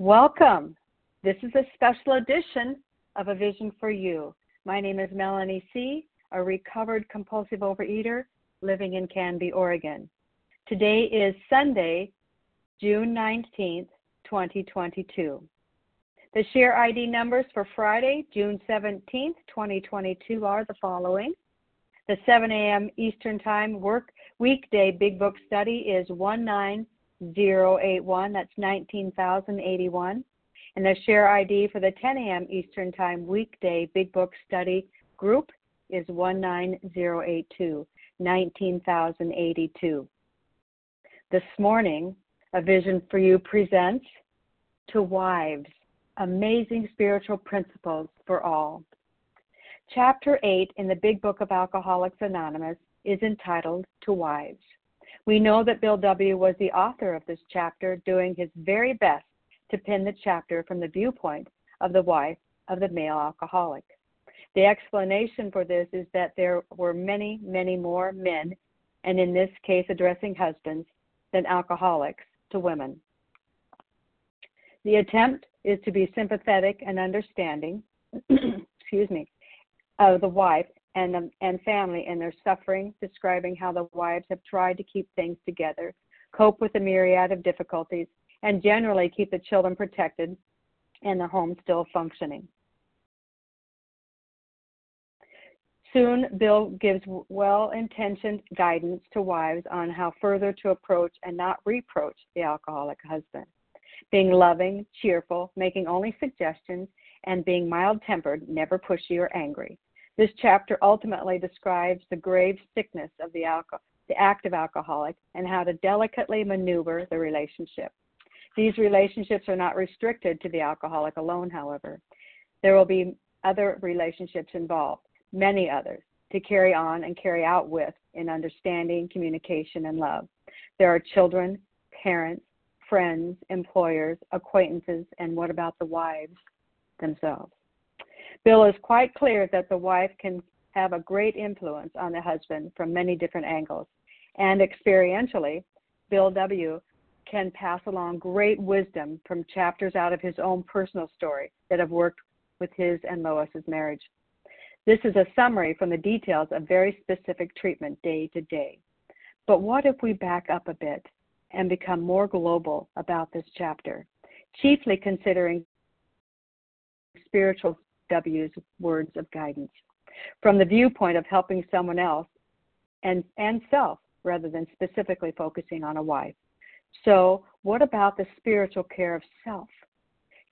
Welcome. This is a special edition of A Vision for You. My name is Melanie C., a recovered compulsive overeater living in Canby, Oregon. Today is Sunday, June 19th, 2022. The share ID numbers for Friday, June 17th, 2022 are the following. The 7 a.m. Eastern Time work weekday Big Book study is 19 081. That's 19,081. And the share ID for the 10 a.m. Eastern Time weekday Big Book Study group is 19082, 19,082. This morning, A Vision for You presents To Wives Amazing Spiritual Principles for All. Chapter 8 in the Big Book of Alcoholics Anonymous is entitled To Wives. We know that Bill W. was the author of this chapter, doing his very best to pin the chapter from the viewpoint of the wife of the male alcoholic. The explanation for this is that there were many, many more men, and in this case, addressing husbands, than alcoholics to women. The attempt is to be sympathetic and understanding, excuse me, of the wife and, um, and family in their suffering, describing how the wives have tried to keep things together, cope with a myriad of difficulties, and generally keep the children protected and the home still functioning. Soon, Bill gives well intentioned guidance to wives on how further to approach and not reproach the alcoholic husband. Being loving, cheerful, making only suggestions, and being mild tempered, never pushy or angry. This chapter ultimately describes the grave sickness of the, the active alcoholic and how to delicately maneuver the relationship. These relationships are not restricted to the alcoholic alone, however. There will be other relationships involved, many others, to carry on and carry out with in understanding, communication, and love. There are children, parents, friends, employers, acquaintances, and what about the wives themselves? Bill is quite clear that the wife can have a great influence on the husband from many different angles. And experientially, Bill W. can pass along great wisdom from chapters out of his own personal story that have worked with his and Lois's marriage. This is a summary from the details of very specific treatment day to day. But what if we back up a bit and become more global about this chapter, chiefly considering spiritual W's words of guidance from the viewpoint of helping someone else and, and self rather than specifically focusing on a wife. So, what about the spiritual care of self?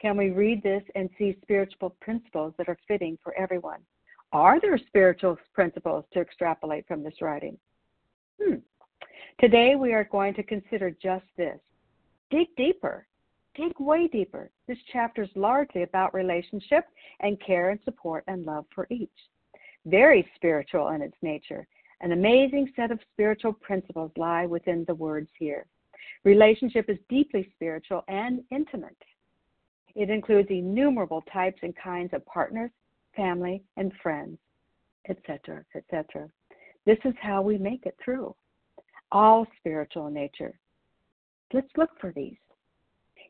Can we read this and see spiritual principles that are fitting for everyone? Are there spiritual principles to extrapolate from this writing? Hmm. Today we are going to consider just this. Dig deeper dig way deeper. This chapter is largely about relationship and care and support and love for each. Very spiritual in its nature. An amazing set of spiritual principles lie within the words here. Relationship is deeply spiritual and intimate. It includes innumerable types and kinds of partners, family, and friends, etc., etc. This is how we make it through. All spiritual in nature. Let's look for these.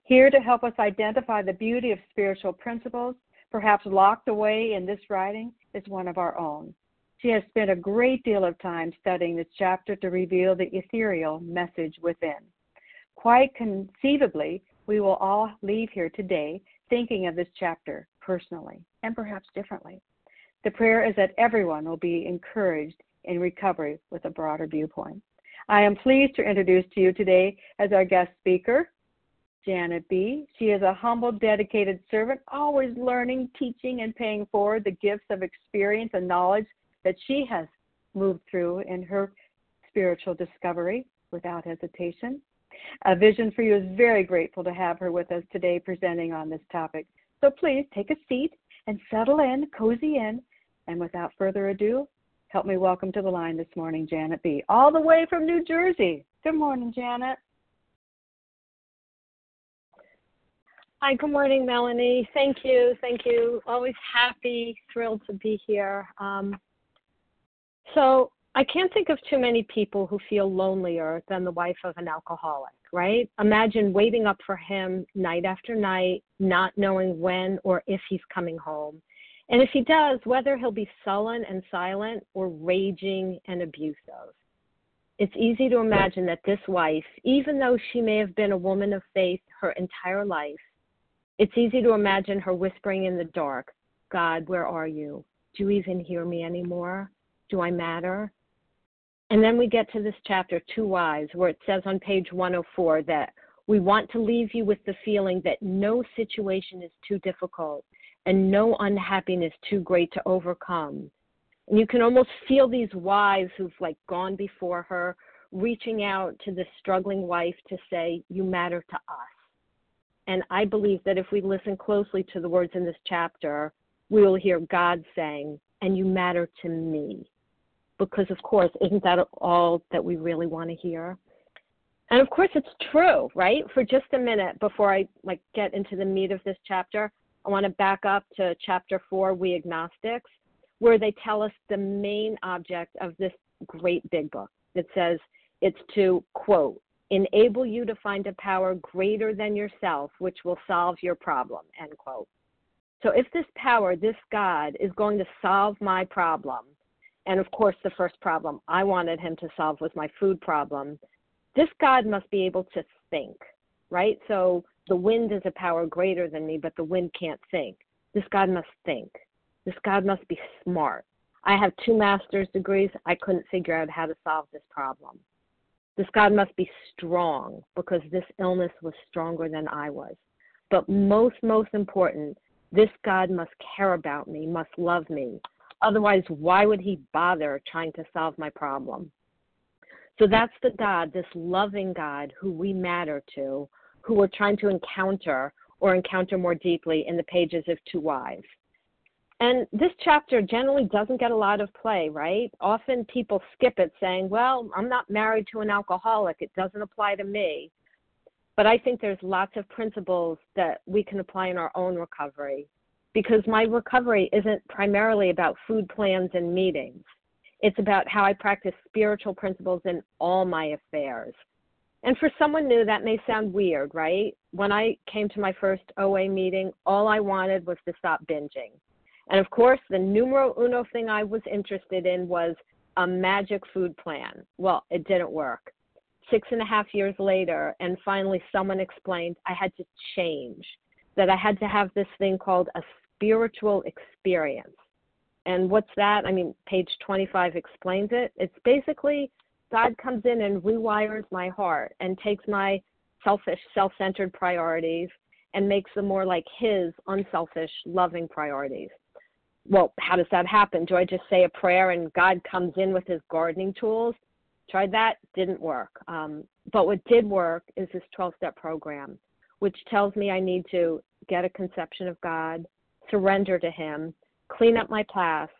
Here to help us identify the beauty of spiritual principles, perhaps locked away in this writing, is one of our own. She has spent a great deal of time studying this chapter to reveal the ethereal message within. Quite conceivably, we will all leave here today thinking of this chapter personally and perhaps differently. The prayer is that everyone will be encouraged in recovery with a broader viewpoint. I am pleased to introduce to you today as our guest speaker Janet B. She is a humble, dedicated servant, always learning, teaching, and paying forward the gifts of experience and knowledge that she has moved through in her spiritual discovery without hesitation. A Vision for You is very grateful to have her with us today presenting on this topic. So please take a seat and settle in, cozy in, and without further ado, help me welcome to the line this morning Janet B., all the way from New Jersey. Good morning, Janet. Hi, good morning, Melanie. Thank you. Thank you. Always happy, thrilled to be here. Um, so, I can't think of too many people who feel lonelier than the wife of an alcoholic. right? Imagine waiting up for him night after night, not knowing when or if he's coming home. And if he does, whether he'll be sullen and silent or raging and abusive. It's easy to imagine that this wife, even though she may have been a woman of faith her entire life, it's easy to imagine her whispering in the dark, God, where are you? Do you even hear me anymore? Do I matter? And then we get to this chapter, To Wives, where it says on page 104 that we want to leave you with the feeling that no situation is too difficult and no unhappiness too great to overcome. And you can almost feel these wives who've like gone before her reaching out to the struggling wife to say, You matter to us. And I believe that if we listen closely to the words in this chapter, we will hear God saying, And you matter to me. Because, of course, isn't that all that we really want to hear? And of course, it's true, right? For just a minute before I like get into the meat of this chapter, I want to back up to chapter four, We Agnostics, where they tell us the main object of this great big book. It says it's to, quote, enable you to find a power greater than yourself, which will solve your problem, end quote. So if this power, this God, is going to solve my problem, and of course, the first problem I wanted him to solve was my food problem, this God must be able to think, right? So the wind is a power greater than me, but the wind can't think. This God must think. This God must be smart. I have two master's degrees. I couldn't figure out how to solve this problem. This God must be strong because this illness was stronger than I was. But most, most important, this God must care about me, must love me. Otherwise, why would he bother trying to solve my problem? So that's the God, this loving God who we matter to, who we're trying to encounter or encounter more deeply in the pages of To Wives. And this chapter generally doesn't get a lot of play, right? Often people skip it saying, well, I'm not married to an alcoholic. It doesn't apply to me. But I think there's lots of principles that we can apply in our own recovery because my recovery isn't primarily about food plans and meetings. It's about how I practice spiritual principles in all my affairs. And for someone new, that may sound weird, right? When I came to my first OA meeting, all I wanted was to stop binging. And of course, the numero uno thing I was interested in was a magic food plan. Well, it didn't work. Six and a half years later, and finally someone explained I had to change, that I had to have this thing called a spiritual experience. And what's that? I mean, page 25 explains it. It's basically God comes in and rewires my heart and takes my selfish, self centered priorities and makes them more like His unselfish, loving priorities well, how does that happen? Do I just say a prayer and God comes in with his gardening tools? Tried that, didn't work. Um, but what did work is this 12 step program, which tells me I need to get a conception of God, surrender to Him, clean up my past,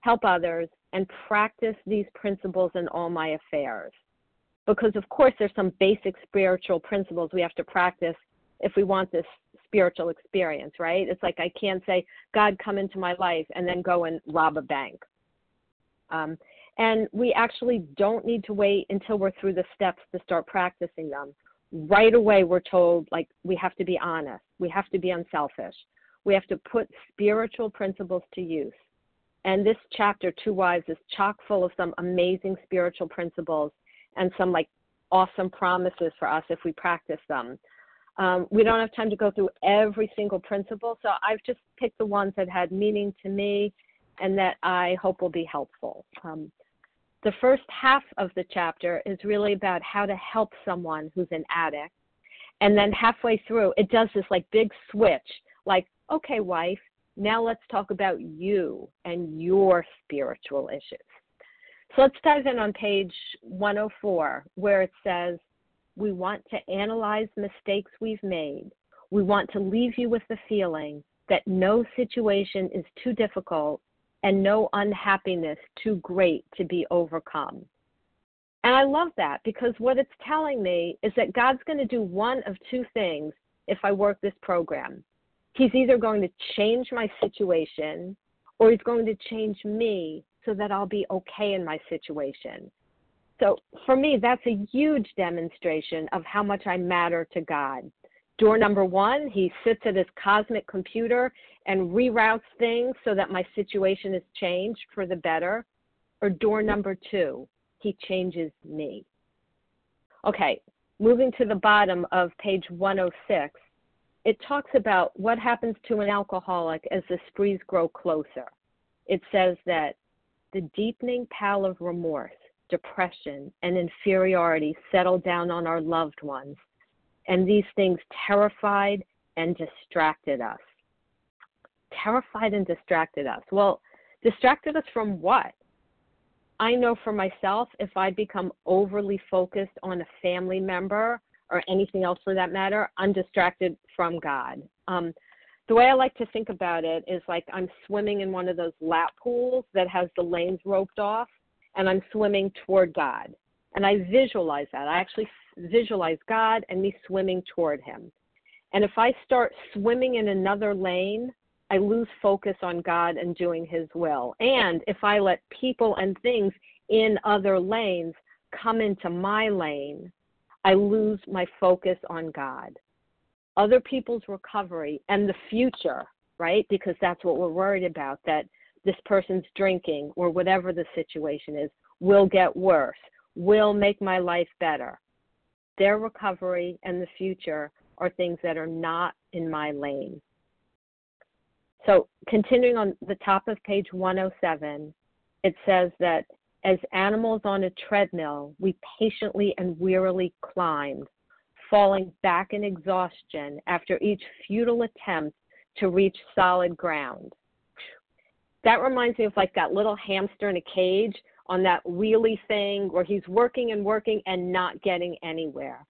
help others, and practice these principles in all my affairs. Because, of course, there's some basic spiritual principles we have to practice if we want this spiritual experience, right? It's like I can't say, God, come into my life and then go and rob a bank. Um, and we actually don't need to wait until we're through the steps to start practicing them. Right away, we're told, like, we have to be honest, we have to be unselfish, we have to put spiritual principles to use. And this chapter, To Wives, is chock full of some amazing spiritual principles and some like awesome promises for us if we practice them. Um, we don't have time to go through every single principle, so I've just picked the ones that had meaning to me and that I hope will be helpful. Um, the first half of the chapter is really about how to help someone who's an addict. And then halfway through, it does this like big switch like, okay, wife, now let's talk about you and your spiritual issues. So let's dive in on page 104, where it says, we want to analyze mistakes we've made. We want to leave you with the feeling that no situation is too difficult and no unhappiness too great to be overcome. And I love that because what it's telling me is that God's going to do one of two things if I work this program. He's either going to change my situation or he's going to change me so that I'll be okay in my situation. So for me, that's a huge demonstration of how much I matter to God. Door number one, he sits at his cosmic computer and reroutes things so that my situation is changed for the better. Or door number two, he changes me. Okay, moving to the bottom of page 106, it talks about what happens to an alcoholic as the sprees grow closer. It says that the deepening pall of remorse, depression, and inferiority settle down on our loved ones, and these things terrified and distracted us. Terrified and distracted us. Well, distracted us from what? I know for myself, if I become overly focused on a family member or anything else for that matter, I'm distracted from God. Um, the way I like to think about it is like I'm swimming in one of those lap pools that has the lanes roped off, and I'm swimming toward God. And I visualize that. I actually visualize God and me swimming toward Him. And if I start swimming in another lane, I lose focus on God and doing His will. And if I let people and things in other lanes come into my lane, I lose my focus on God. Other people's recovery and the future, right? Because that's what we're worried about that this person's drinking or whatever the situation is will get worse, will make my life better. Their recovery and the future are things that are not in my lane. So, continuing on the top of page 107, it says that as animals on a treadmill, we patiently and wearily climbed, falling back in exhaustion after each futile attempt to reach solid ground. That reminds me of like that little hamster in a cage on that wheelie thing where he's working and working and not getting anywhere.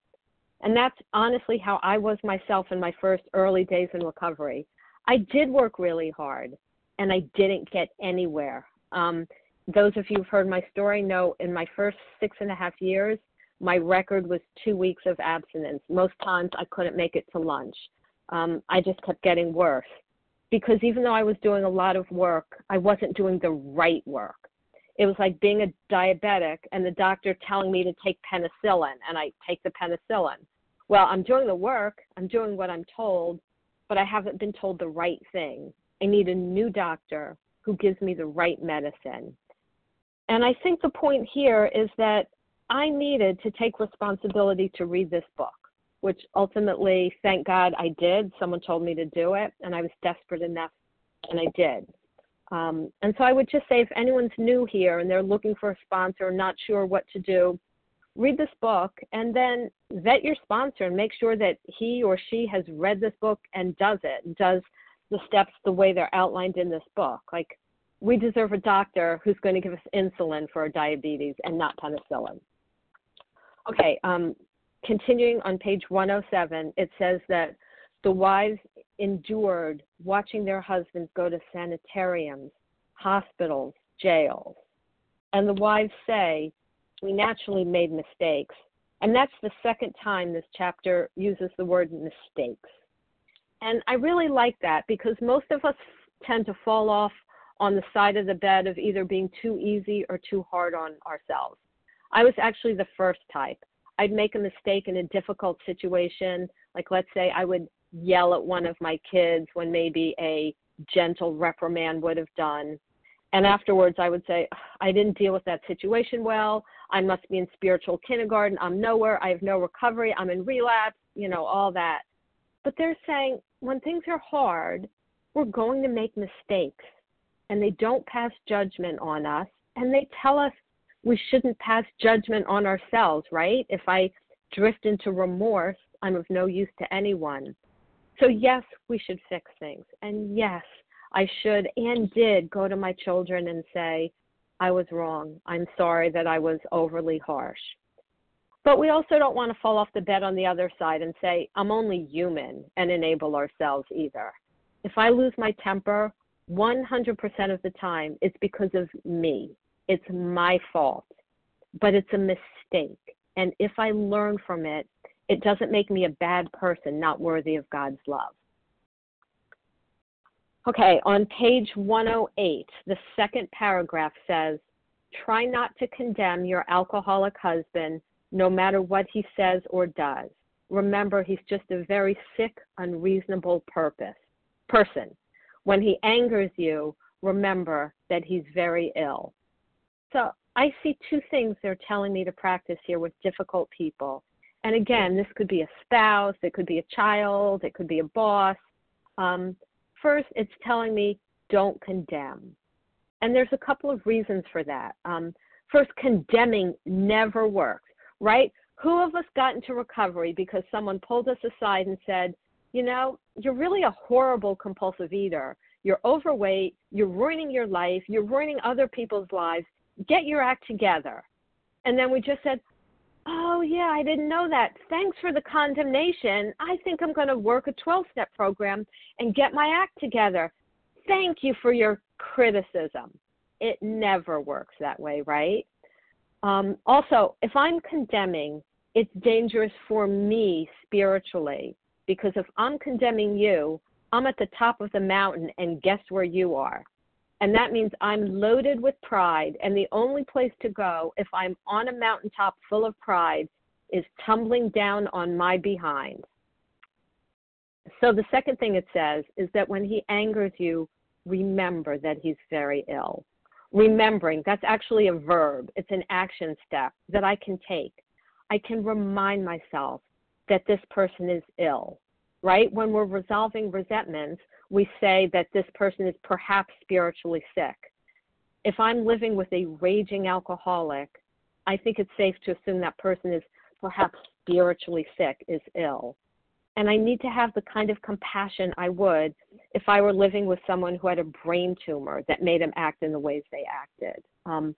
And that's honestly how I was myself in my first early days in recovery. I did work really hard and I didn't get anywhere. Um, those of you who've heard my story know in my first six and a half years, my record was two weeks of abstinence. Most times I couldn't make it to lunch. Um, I just kept getting worse because even though I was doing a lot of work, I wasn't doing the right work. It was like being a diabetic and the doctor telling me to take penicillin and I take the penicillin. Well, I'm doing the work, I'm doing what I'm told, but I haven't been told the right thing. I need a new doctor who gives me the right medicine. And I think the point here is that I needed to take responsibility to read this book, which ultimately, thank God, I did. Someone told me to do it, and I was desperate enough, and I did. Um, and so I would just say if anyone's new here and they're looking for a sponsor, not sure what to do, read this book and then vet your sponsor and make sure that he or she has read this book and does it and does the steps the way they're outlined in this book. Like we deserve a doctor who's going to give us insulin for our diabetes and not penicillin. Okay, um, continuing on page 107, it says that the wives endured watching their husbands go to sanitariums, hospitals, jails. And the wives say, we naturally made mistakes. And that's the second time this chapter uses the word mistakes. And I really like that because most of us tend to fall off on the side of the bed of either being too easy or too hard on ourselves. I was actually the first type. I'd make a mistake in a difficult situation, like let's say I would yell at one of my kids when maybe a gentle reprimand would have done. And afterwards, I would say, I didn't deal with that situation well. I must be in spiritual kindergarten. I'm nowhere. I have no recovery. I'm in relapse, you know, all that. But they're saying when things are hard, we're going to make mistakes. And they don't pass judgment on us. And they tell us we shouldn't pass judgment on ourselves, right? If I drift into remorse, I'm of no use to anyone. So, yes, we should fix things. And yes, I should and did go to my children and say, I was wrong. I'm sorry that I was overly harsh. But we also don't want to fall off the bed on the other side and say, I'm only human and enable ourselves either. If I lose my temper, 100% of the time, it's because of me. It's my fault. But it's a mistake. And if I learn from it, it doesn't make me a bad person, not worthy of God's love. Okay, on page 108, the second paragraph says, try not to condemn your alcoholic husband no matter what he says or does. Remember, he's just a very sick, unreasonable purpose, person. When he angers you, remember that he's very ill. So I see two things they're telling me to practice here with difficult people. And again, this could be a spouse, it could be a child, it could be a boss. Um, first, it's telling me don't condemn. And there's a couple of reasons for that. Um, first, condemning never works, right? Who of us got into recovery because someone pulled us aside and said, you know, you're really a horrible compulsive eater. You're overweight. You're ruining your life. You're ruining other people's lives. Get your act together. And then we just said, oh, yeah, I didn't know that. Thanks for the condemnation. I think I'm going to work a 12 step program and get my act together. Thank you for your criticism. It never works that way, right? Um, also, if I'm condemning, it's dangerous for me spiritually because if I'm condemning you, I'm at the top of the mountain and guess where you are? And that means I'm loaded with pride, and the only place to go if I'm on a mountaintop full of pride is tumbling down on my behind. So the second thing it says is that when he angers you, remember that he's very ill. Remembering, that's actually a verb, it's an action step that I can take. I can remind myself that this person is ill, right? When we're resolving resentments, we say that this person is perhaps spiritually sick. If I'm living with a raging alcoholic, I think it's safe to assume that person is perhaps spiritually sick, is ill. And I need to have the kind of compassion I would if I were living with someone who had a brain tumor that made them act in the ways they acted. Um,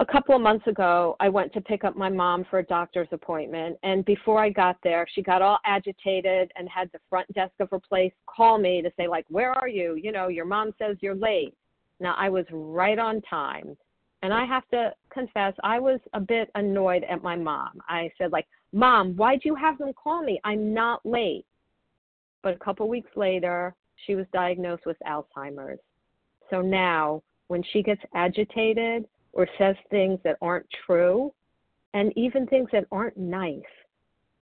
a couple of months ago, I went to pick up my mom for a doctor's appointment. And before I got there, she got all agitated and had the front desk of her place call me to say, like, where are you? You know, your mom says you're late. Now, I was right on time. And I have to confess, I was a bit annoyed at my mom. I said, like, Mom, why'd you have them call me? I'm not late. But a couple weeks later, she was diagnosed with Alzheimer's. So now, when she gets agitated or says things that aren't true, and even things that aren't nice,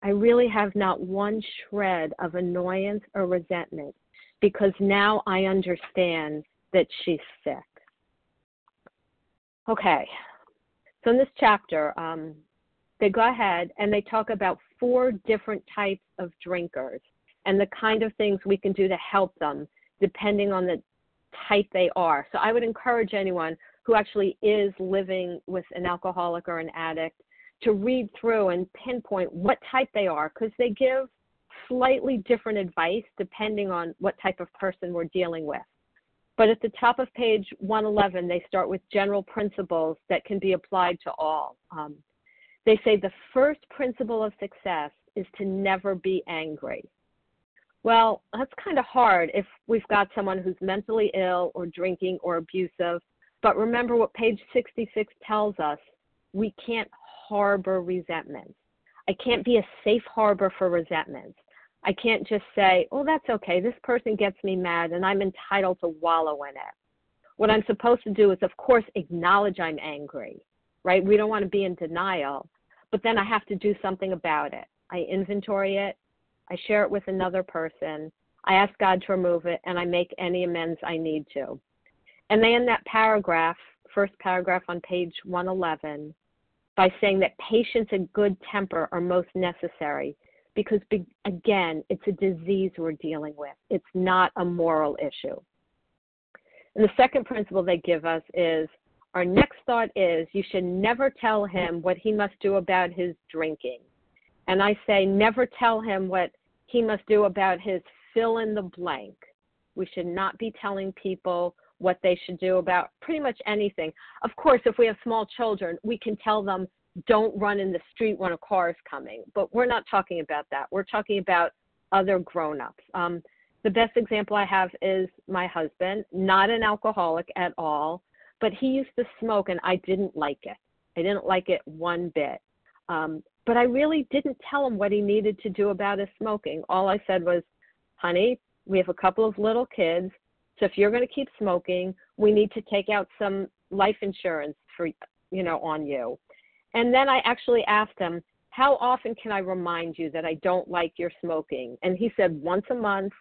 I really have not one shred of annoyance or resentment because now I understand that she's sick. Okay, so in this chapter, um, they go ahead and they talk about four different types of drinkers and the kind of things we can do to help them depending on the type they are. So I would encourage anyone who actually is living with an alcoholic or an addict to read through and pinpoint what type they are because they give slightly different advice depending on what type of person we're dealing with. But at the top of page 111, they start with general principles that can be applied to all. Um, they say the first principle of success is to never be angry. Well, that's kind of hard if we've got someone who's mentally ill or drinking or abusive. But remember what page 66 tells us we can't harbor resentments. I can't be a safe harbor for resentments. I can't just say, oh, that's okay. This person gets me mad and I'm entitled to wallow in it. What I'm supposed to do is, of course, acknowledge I'm angry, right? We don't want to be in denial but then I have to do something about it. I inventory it, I share it with another person, I ask God to remove it, and I make any amends I need to. And they end that paragraph, first paragraph on page 111, by saying that patience and good temper are most necessary because, again, it's a disease we're dealing with. It's not a moral issue. And the second principle they give us is our next thought is you should never tell him what he must do about his drinking. And I say never tell him what he must do about his fill in the blank. We should not be telling people what they should do about pretty much anything. Of course, if we have small children, we can tell them don't run in the street when a car is coming. But we're not talking about that. We're talking about other grown ups. Um, the best example I have is my husband, not an alcoholic at all, but he used to smoke and I didn't like it. I didn't like it one bit. Um, but I really didn't tell him what he needed to do about his smoking. All I said was, honey, we have a couple of little kids. So if you're going to keep smoking, we need to take out some life insurance for you know on you. And then I actually asked him, how often can I remind you that I don't like your smoking? And he said once a month,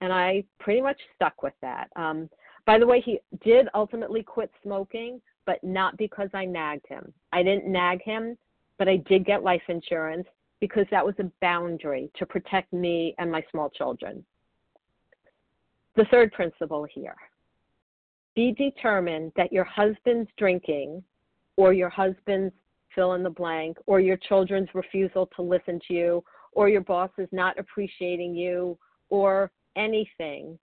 and I pretty much stuck with that. Um, by the way, he did ultimately quit smoking, but not because I nagged him. I didn't nag him, but I did get life insurance because that was a boundary to protect me and my small children. The third principle here be determined that your husband's drinking or your husband's fill in the blank or your children's refusal to listen to you or your boss is not appreciating you or anything,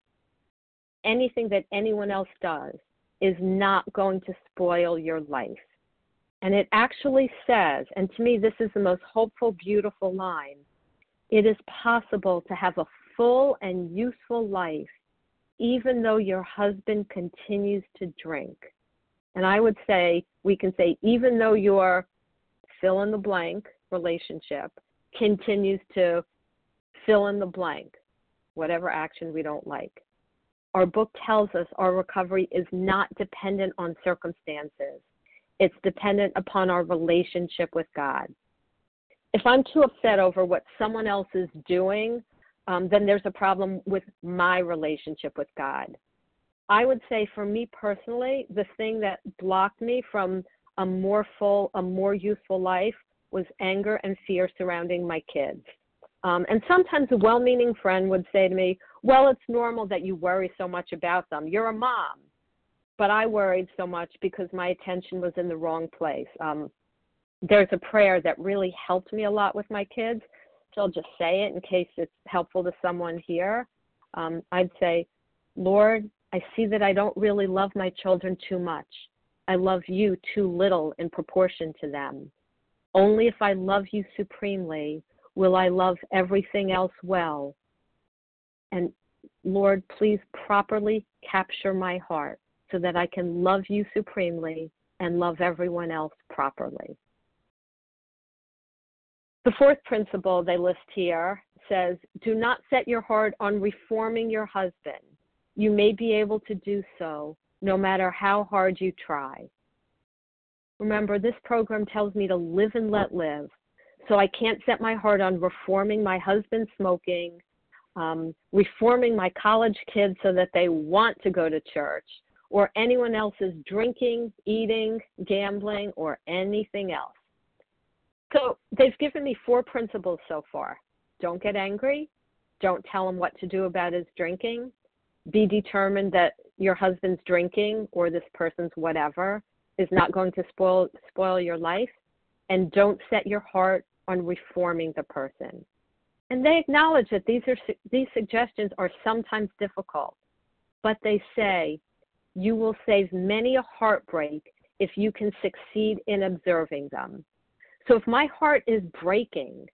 anything that anyone else does is not going to spoil your life. And it actually says, and to me, this is the most hopeful, beautiful line it is possible to have a full and useful life even though your husband continues to drink. And I would say, we can say, even though your fill in the blank relationship continues to fill in the blank, whatever action we don't like. Our book tells us our recovery is not dependent on circumstances, it's dependent upon our relationship with God. If I'm too upset over what someone else is doing um, then there's a problem with my relationship with God. I would say for me personally, the thing that blocked me from a more full, a more youthful life was anger and fear surrounding my kids. Um, and sometimes a well meaning friend would say to me, Well, it's normal that you worry so much about them. You're a mom. But I worried so much because my attention was in the wrong place. Um, there's a prayer that really helped me a lot with my kids I'll just say it in case it's helpful to someone here. Um, I'd say, Lord, I see that I don't really love my children too much. I love you too little in proportion to them. Only if I love you supremely will I love everything else well. And Lord, please properly capture my heart so that I can love you supremely and love everyone else properly. The fourth principle they list here says do not set your heart on reforming your husband. You may be able to do so no matter how hard you try. Remember, this program tells me to live and let live. So I can't set my heart on reforming my husband's smoking, um, reforming my college kids so that they want to go to church, or anyone else's drinking, eating, gambling, or anything else. So they've given me four principles so far. Don't get angry. Don't tell him what to do about his drinking. Be determined that your husband's drinking or this person's whatever is not going to spoil spoil your life. And don't set your heart on reforming the person. And they acknowledge that these are these suggestions are sometimes difficult, but they say you will save many a heartbreak if you can succeed in observing them. So if my heart is breaking,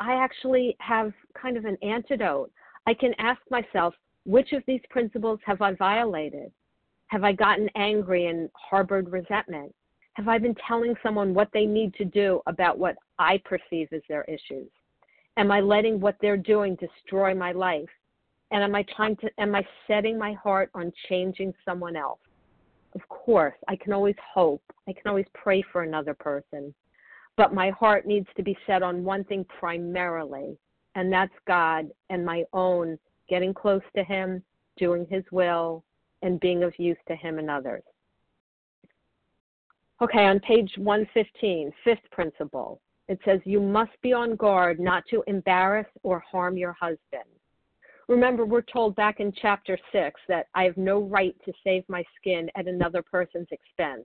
I actually have kind of an antidote. I can ask myself, which of these principles have I violated? Have I gotten angry and harbored resentment? Have I been telling someone what they need to do about what I perceive as their issues? Am I letting what they're doing destroy my life? And am I trying to am I setting my heart on changing someone else? Of course, I can always hope. I can always pray for another person but my heart needs to be set on one thing primarily, and that's God and my own getting close to Him, doing His will, and being of use to Him and others. Okay, on page 115, fifth principle, it says you must be on guard not to embarrass or harm your husband. Remember, we're told back in chapter 6 that I have no right to save my skin at another person's expense.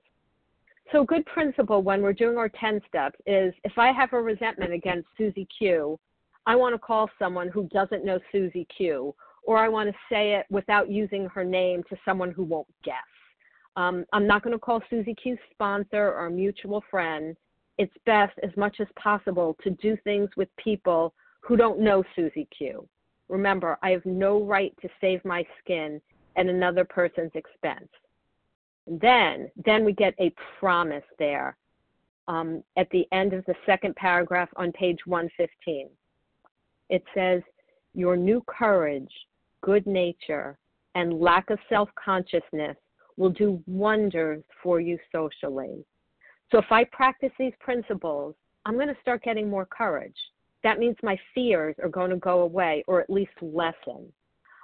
So, good principle when we're doing our 10 steps is if I have a resentment against Susie Q, I want to call someone who doesn't know Susie Q, or I want to say it without using her name to someone who won't guess. Um, I'm not going to call Susie Q's sponsor or mutual friend. It's best, as much as possible, to do things with people who don't know Susie Q. Remember, I have no right to save my skin at another person's expense. Then, then we get a promise there um, at the end of the second paragraph on page 115. It says, Your new courage, good nature, and lack of self consciousness will do wonders for you socially. So if I practice these principles, I'm going to start getting more courage. That means my fears are going to go away or at least lessen.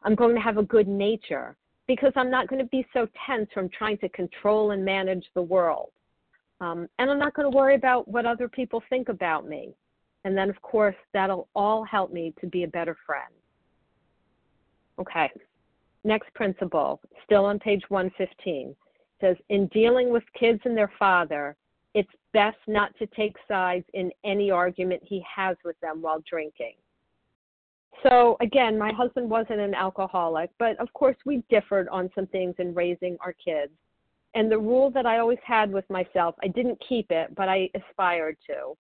I'm going to have a good nature because I'm not going to be so tense from trying to control and manage the world. Um, and I'm not going to worry about what other people think about me. And then, of course, that'll all help me to be a better friend. Okay, next principle, still on page 115, says In dealing with kids and their father, it's best not to take sides in any argument he has with them while drinking. So, again, my husband wasn't an alcoholic, but of course, we differed on some things in raising our kids. And the rule that I always had with myself, I didn't keep it, but I aspired to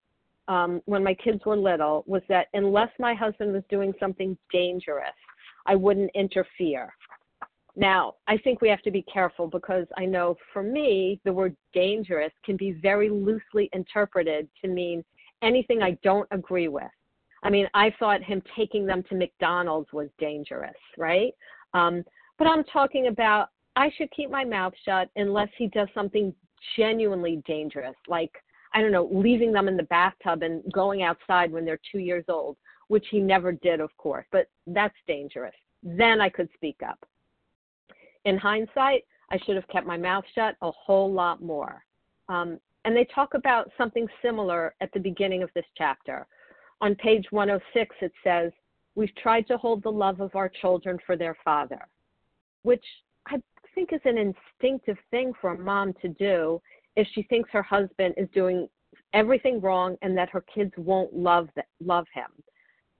um, when my kids were little, was that unless my husband was doing something dangerous, I wouldn't interfere. Now, I think we have to be careful because I know for me, the word dangerous can be very loosely interpreted to mean anything I don't agree with. I mean, I thought him taking them to McDonald's was dangerous, right? Um, but I'm talking about I should keep my mouth shut unless he does something genuinely dangerous, like, I don't know, leaving them in the bathtub and going outside when they're two years old, which he never did, of course, but that's dangerous. Then I could speak up. In hindsight, I should have kept my mouth shut a whole lot more. Um, and they talk about something similar at the beginning of this chapter. On page 106, it says, We've tried to hold the love of our children for their father, which I think is an instinctive thing for a mom to do if she thinks her husband is doing everything wrong and that her kids won't love love him.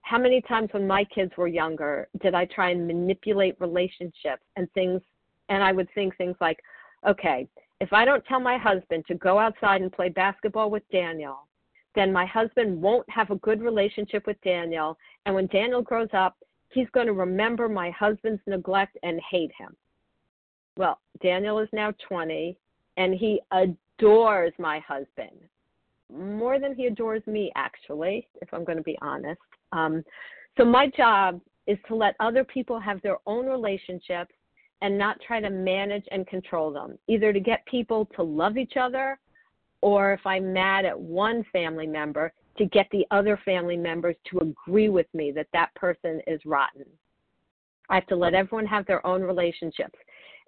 How many times when my kids were younger did I try and manipulate relationships and things and I would think things like, okay, if I don't tell my husband to go outside and play basketball with Daniel, then my husband won't have a good relationship with Daniel. And when Daniel grows up, he's going to remember my husband's neglect and hate him. Well, Daniel is now 20 and he adores my husband more than he adores me, actually, if I'm going to be honest. Um, so my job is to let other people have their own relationships and not try to manage and control them, either to get people to love each other or if I'm mad at one family member, to get the other family members to agree with me that that person is rotten. I have to let everyone have their own relationships.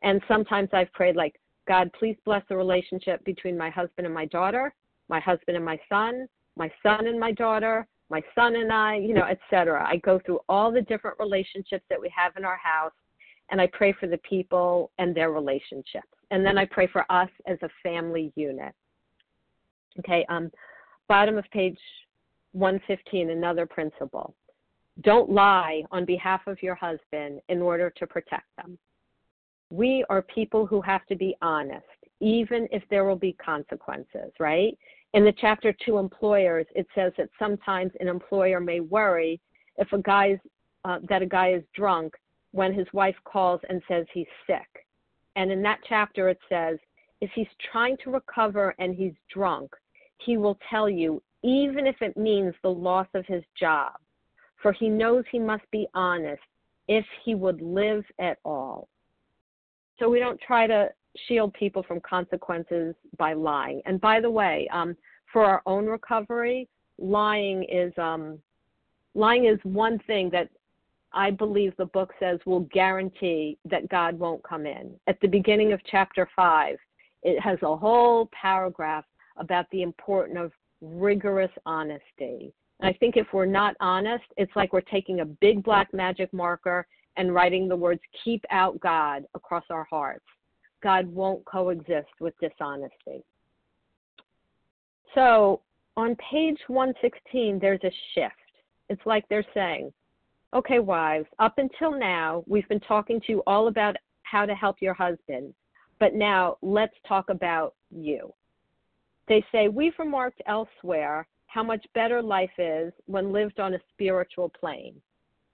And sometimes I've prayed, like, God, please bless the relationship between my husband and my daughter, my husband and my son, my son and my daughter, my son and I, you know, etc. I go through all the different relationships that we have in our house and I pray for the people and their relationships. And then I pray for us as a family unit. Okay, um, bottom of page 115, another principle. Don't lie on behalf of your husband in order to protect them. We are people who have to be honest, even if there will be consequences, right? In the chapter to employers, it says that sometimes an employer may worry if a guy's uh, that a guy is drunk when his wife calls and says he's sick. And in that chapter, it says if he's trying to recover and he's drunk, he will tell you, even if it means the loss of his job, for he knows he must be honest if he would live at all. So we don't try to shield people from consequences by lying. And by the way, um, for our own recovery, lying is um, lying is one thing that I believe the book says will guarantee that God won't come in. At the beginning of chapter five, it has a whole paragraph about the importance of rigorous honesty. And I think if we're not honest, it's like we're taking a big black magic marker and writing the words keep out God across our hearts. God won't coexist with dishonesty. So on page 116, there's a shift. It's like they're saying, okay, wives, up until now, we've been talking to you all about how to help your husband, but now let's talk about you. They say, We've remarked elsewhere how much better life is when lived on a spiritual plane.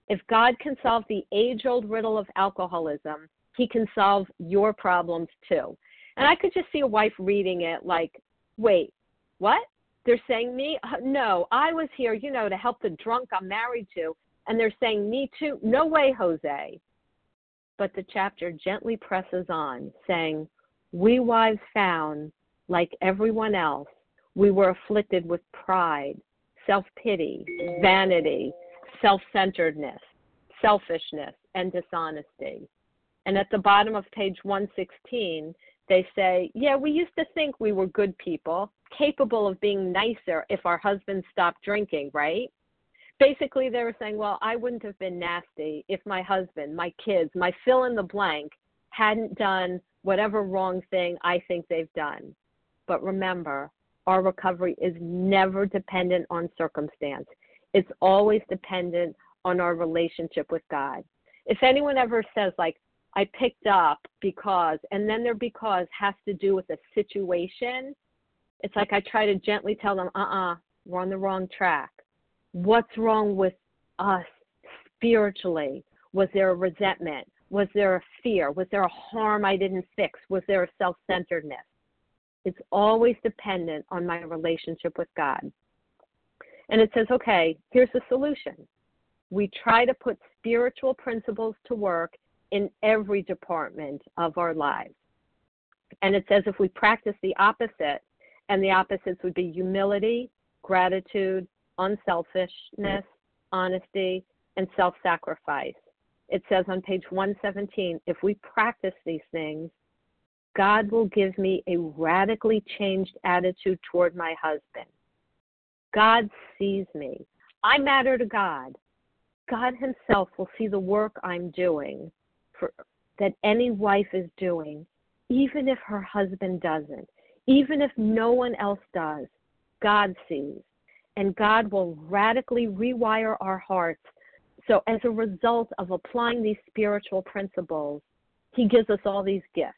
If God can solve the age old riddle of alcoholism, he can solve your problems too. And I could just see a wife reading it like, wait, what? They're saying me? Uh, no, I was here, you know, to help the drunk I'm married to. And they're saying me too? No way, Jose. But the chapter gently presses on, saying, We wives found, like everyone else, we were afflicted with pride, self pity, vanity, self centeredness, selfishness, and dishonesty. And at the bottom of page 116, they say, Yeah, we used to think we were good people, capable of being nicer if our husbands stopped drinking, right? Basically, they were saying, Well, I wouldn't have been nasty if my husband, my kids, my fill in the blank hadn't done whatever wrong thing I think they've done. But remember, our recovery is never dependent on circumstance. It's always dependent on our relationship with God. If anyone ever says, like, I picked up because, and then their because has to do with a situation, it's like I try to gently tell them, uh uh-uh, uh, we are on the wrong track. What's wrong with us spiritually? Was there a resentment? Was there a fear? Was there a harm I didn't fix? Was there a self centeredness? It's always dependent on my relationship with God. And it says, okay, here's the solution. We try to put spiritual principles to work in every department of our lives. And it says if we practice the opposite, and the opposites would be humility, gratitude, unselfishness, honesty, and self sacrifice. It says on page 117 if we practice these things, God will give me a radically changed attitude toward my husband. God sees me. I matter to God. God Himself will see the work I'm doing, for, that any wife is doing, even if her husband doesn't, even if no one else does. God sees. And God will radically rewire our hearts. So, as a result of applying these spiritual principles, He gives us all these gifts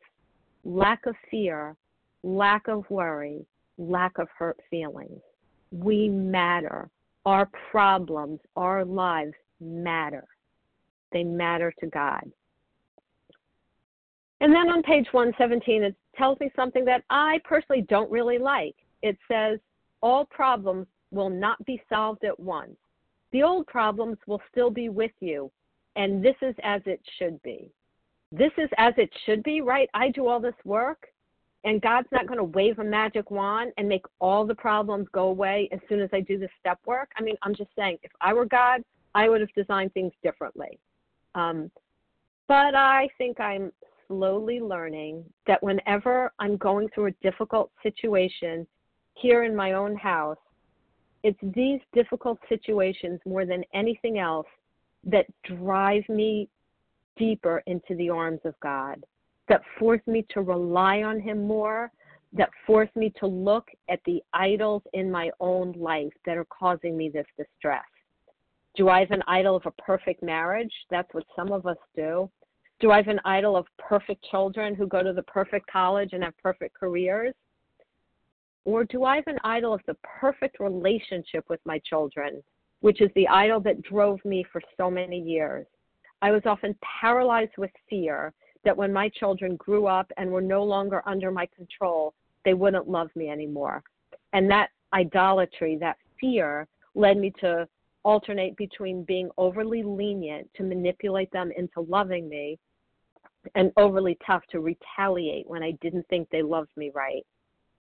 lack of fear, lack of worry, lack of hurt feelings. We matter. Our problems, our lives matter. They matter to God. And then on page 117, it tells me something that I personally don't really like. It says, All problems will not be solved at once. The old problems will still be with you, and this is as it should be this is as it should be, right? I do all this work, and God's not going to wave a magic wand and make all the problems go away as soon as I do the step work. I mean, I'm just saying, if I were God, I would have designed things differently. Um, but I think I'm slowly learning that whenever I'm going through a difficult situation here in my own house, it's these difficult situations more than anything else that drive me deeper into the arms of God, that force me to rely on Him more, that force me to look at the idols in my own life that are causing me this distress. Do I have an idol of a perfect marriage? That's what some of us do. Do I have an idol of perfect children who go to the perfect college and have perfect careers? Or do I have an idol of the perfect relationship with my children, which is the idol that drove me for so many years? I was often paralyzed with fear that when my children grew up and were no longer under my control, they wouldn't love me anymore. And that idolatry, that fear, led me to alternate between being overly lenient to manipulate them into loving me and overly tough to retaliate when I didn't think they loved me right.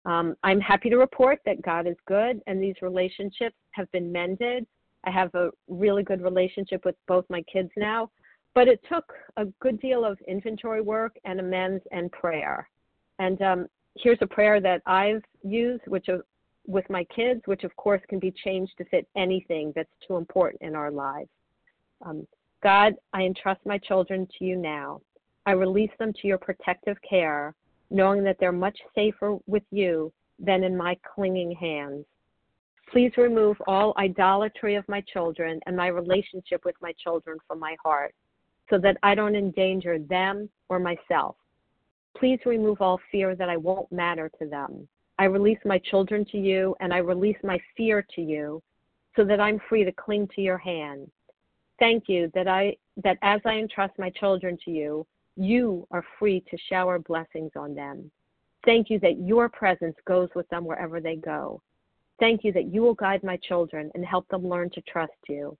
Um, I'm happy to report that God is good and these relationships have been mended. I have a really good relationship with both my kids now. But it took a good deal of inventory work and amends and prayer. And um, here's a prayer that I've used, which of, with my kids, which of course can be changed to fit anything that's too important in our lives. Um, God, I entrust my children to you now. I release them to your protective care, knowing that they're much safer with you than in my clinging hands. Please remove all idolatry of my children and my relationship with my children from my heart so that I don't endanger them or myself. Please remove all fear that I won't matter to them. I release my children to you and I release my fear to you so that I'm free to cling to your hand. Thank you that I that as I entrust my children to you, you are free to shower blessings on them. Thank you that your presence goes with them wherever they go. Thank you that you will guide my children and help them learn to trust you.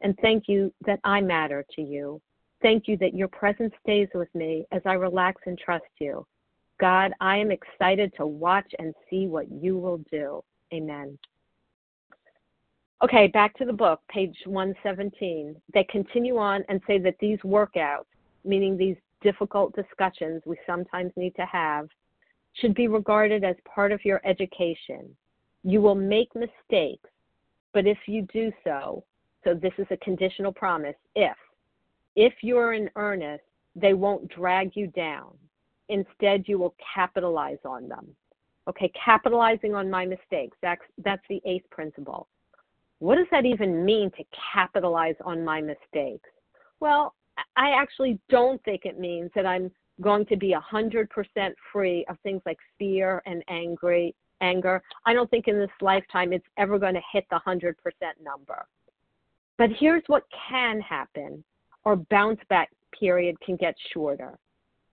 And thank you that I matter to you. Thank you that your presence stays with me as I relax and trust you. God, I am excited to watch and see what you will do. Amen. Okay, back to the book, page 117. They continue on and say that these workouts, meaning these difficult discussions we sometimes need to have, should be regarded as part of your education. You will make mistakes, but if you do so, so this is a conditional promise, if, if you're in earnest, they won't drag you down. Instead, you will capitalize on them. Okay, capitalizing on my mistakes. That's, that's the eighth principle. What does that even mean to capitalize on my mistakes? Well, I actually don't think it means that I'm going to be 100% free of things like fear and angry, anger. I don't think in this lifetime it's ever going to hit the 100% number. But here's what can happen our bounce back period can get shorter.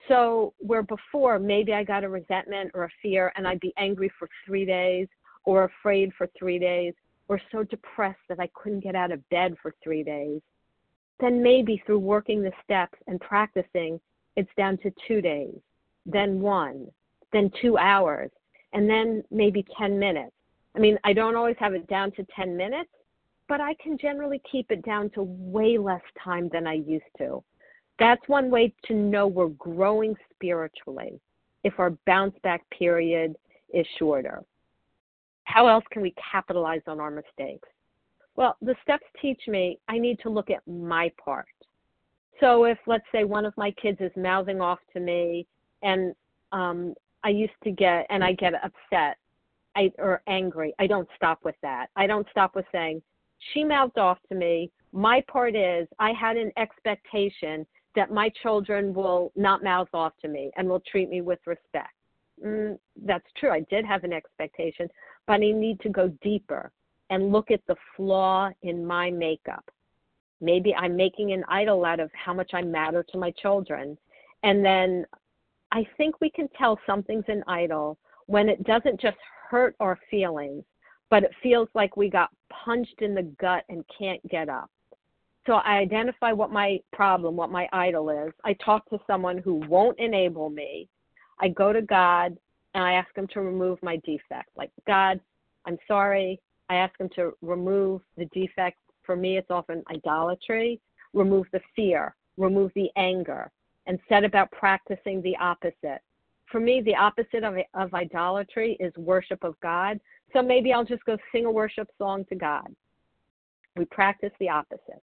So, where before maybe I got a resentment or a fear and I'd be angry for three days or afraid for three days or so depressed that I couldn't get out of bed for three days, then maybe through working the steps and practicing, it's down to two days, then one, then two hours, and then maybe 10 minutes. I mean, I don't always have it down to 10 minutes, but I can generally keep it down to way less time than I used to. That's one way to know we're growing spiritually if our bounce back period is shorter. How else can we capitalize on our mistakes? Well, the steps teach me I need to look at my part. So if, let's say, one of my kids is mouthing off to me and um, I used to get, and I get upset I, or angry, I don't stop with that. I don't stop with saying, she mouthed off to me. My part is I had an expectation that my children will not mouth off to me and will treat me with respect. Mm, that's true. I did have an expectation, but I need to go deeper and look at the flaw in my makeup. Maybe I'm making an idol out of how much I matter to my children. And then I think we can tell something's an idol when it doesn't just hurt our feelings, but it feels like we got punched in the gut and can't get up. So I identify what my problem, what my idol is. I talk to someone who won't enable me. I go to God and I ask him to remove my defect. Like, God, I'm sorry. I ask him to remove the defect. For me, it's often idolatry. Remove the fear, remove the anger, and set about practicing the opposite. For me, the opposite of, of idolatry is worship of God. So maybe I'll just go sing a worship song to God. We practice the opposite.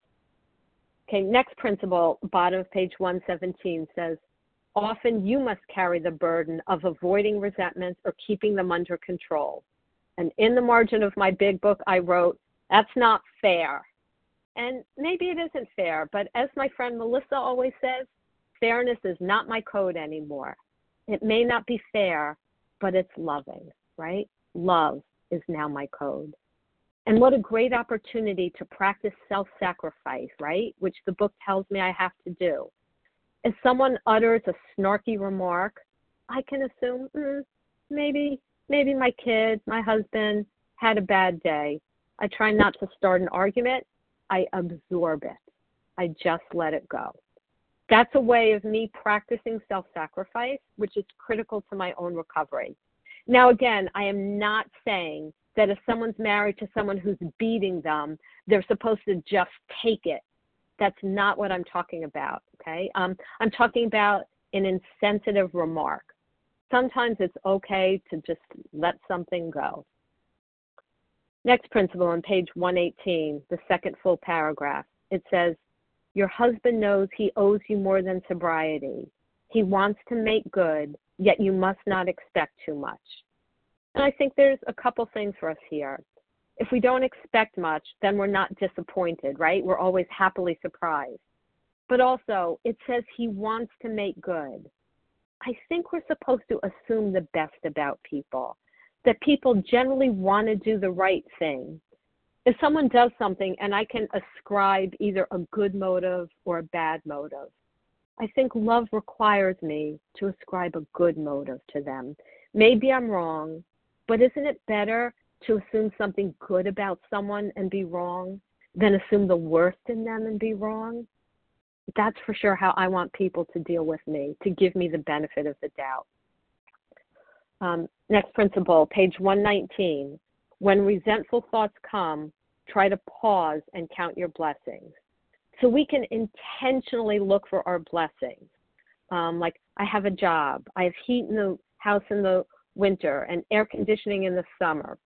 Okay, next principle, bottom of page 117 says, Often you must carry the burden of avoiding resentments or keeping them under control. And in the margin of my big book, I wrote, That's not fair. And maybe it isn't fair, but as my friend Melissa always says, fairness is not my code anymore. It may not be fair, but it's loving, right? Love is now my code. And what a great opportunity to practice self sacrifice, right? Which the book tells me I have to do. If someone utters a snarky remark, I can assume mm, maybe maybe my kid, my husband had a bad day. I try not to start an argument. I absorb it. I just let it go. That's a way of me practicing self sacrifice, which is critical to my own recovery. Now, again, I am not saying that if someone's married to someone who's beating them, they're supposed to just take it. That's not what I'm talking about. Okay. Um, I'm talking about an insensitive remark. Sometimes it's okay to just let something go. Next principle on page 118, the second full paragraph. It says, Your husband knows he owes you more than sobriety. He wants to make good, yet you must not expect too much. And I think there's a couple things for us here. If we don't expect much, then we're not disappointed, right? We're always happily surprised. But also, it says he wants to make good. I think we're supposed to assume the best about people, that people generally want to do the right thing. If someone does something and I can ascribe either a good motive or a bad motive, I think love requires me to ascribe a good motive to them. Maybe I'm wrong, but isn't it better to assume something good about someone and be wrong than assume the worst in them and be wrong? That's for sure how I want people to deal with me, to give me the benefit of the doubt. Um, next principle, page 119. When resentful thoughts come, try to pause and count your blessings. So we can intentionally look for our blessings. Um, like, I have a job, I have heat in the house in the winter and air conditioning in the summer.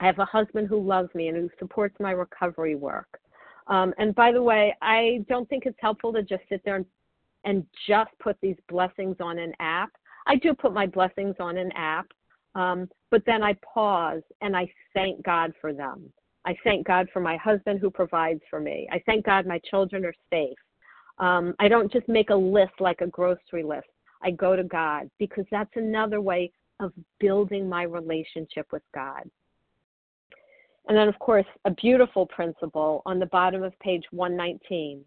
I have a husband who loves me and who supports my recovery work. Um, and by the way, I don't think it's helpful to just sit there and, and just put these blessings on an app. I do put my blessings on an app, um, but then I pause and I thank God for them. I thank God for my husband who provides for me. I thank God my children are safe. Um, I don't just make a list like a grocery list. I go to God because that's another way of building my relationship with God. And then, of course, a beautiful principle on the bottom of page 119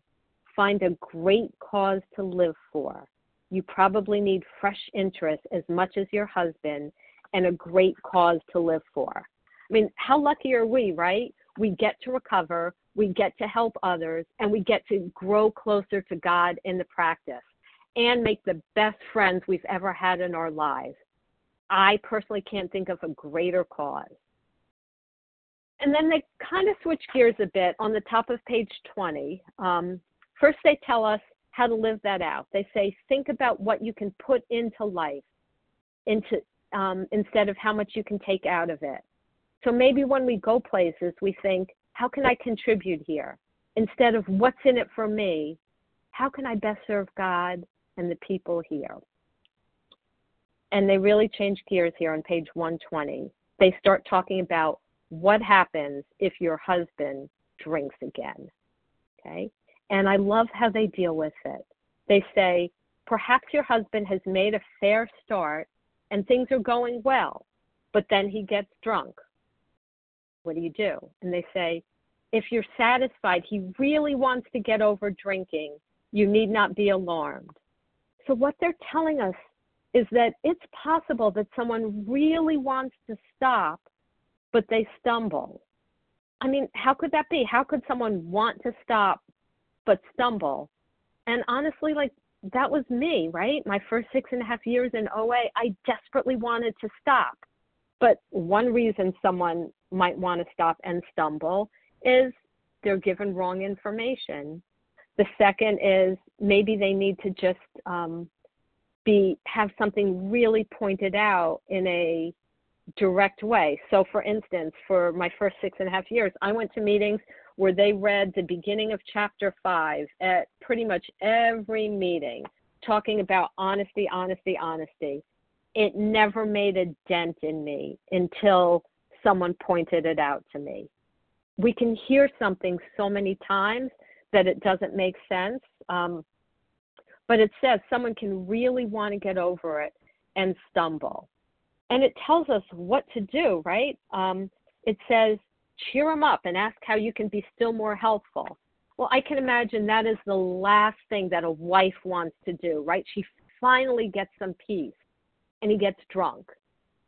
find a great cause to live for. You probably need fresh interest as much as your husband and a great cause to live for. I mean, how lucky are we, right? We get to recover, we get to help others, and we get to grow closer to God in the practice and make the best friends we've ever had in our lives. I personally can't think of a greater cause. And then they kind of switch gears a bit on the top of page 20. Um, first, they tell us how to live that out. They say, think about what you can put into life into, um, instead of how much you can take out of it. So maybe when we go places, we think, how can I contribute here? Instead of what's in it for me, how can I best serve God and the people here? And they really change gears here on page 120. They start talking about what happens if your husband drinks again. Okay? And I love how they deal with it. They say, perhaps your husband has made a fair start and things are going well, but then he gets drunk. What do you do? And they say, if you're satisfied he really wants to get over drinking, you need not be alarmed. So, what they're telling us is that it's possible that someone really wants to stop but they stumble. I mean, how could that be? How could someone want to stop but stumble? And honestly, like that was me, right? My first six and a half years in OA, I desperately wanted to stop. But one reason someone might want to stop and stumble is they're given wrong information. The second is maybe they need to just um, be have something really pointed out in a direct way. So, for instance, for my first six and a half years, I went to meetings where they read the beginning of chapter five at pretty much every meeting, talking about honesty, honesty, honesty. It never made a dent in me until someone pointed it out to me. We can hear something so many times that it doesn't make sense. Um, but it says someone can really want to get over it and stumble and it tells us what to do, right? Um, it says, cheer them up and ask how you can be still more helpful. Well, I can imagine that is the last thing that a wife wants to do, right? She finally gets some peace and he gets drunk.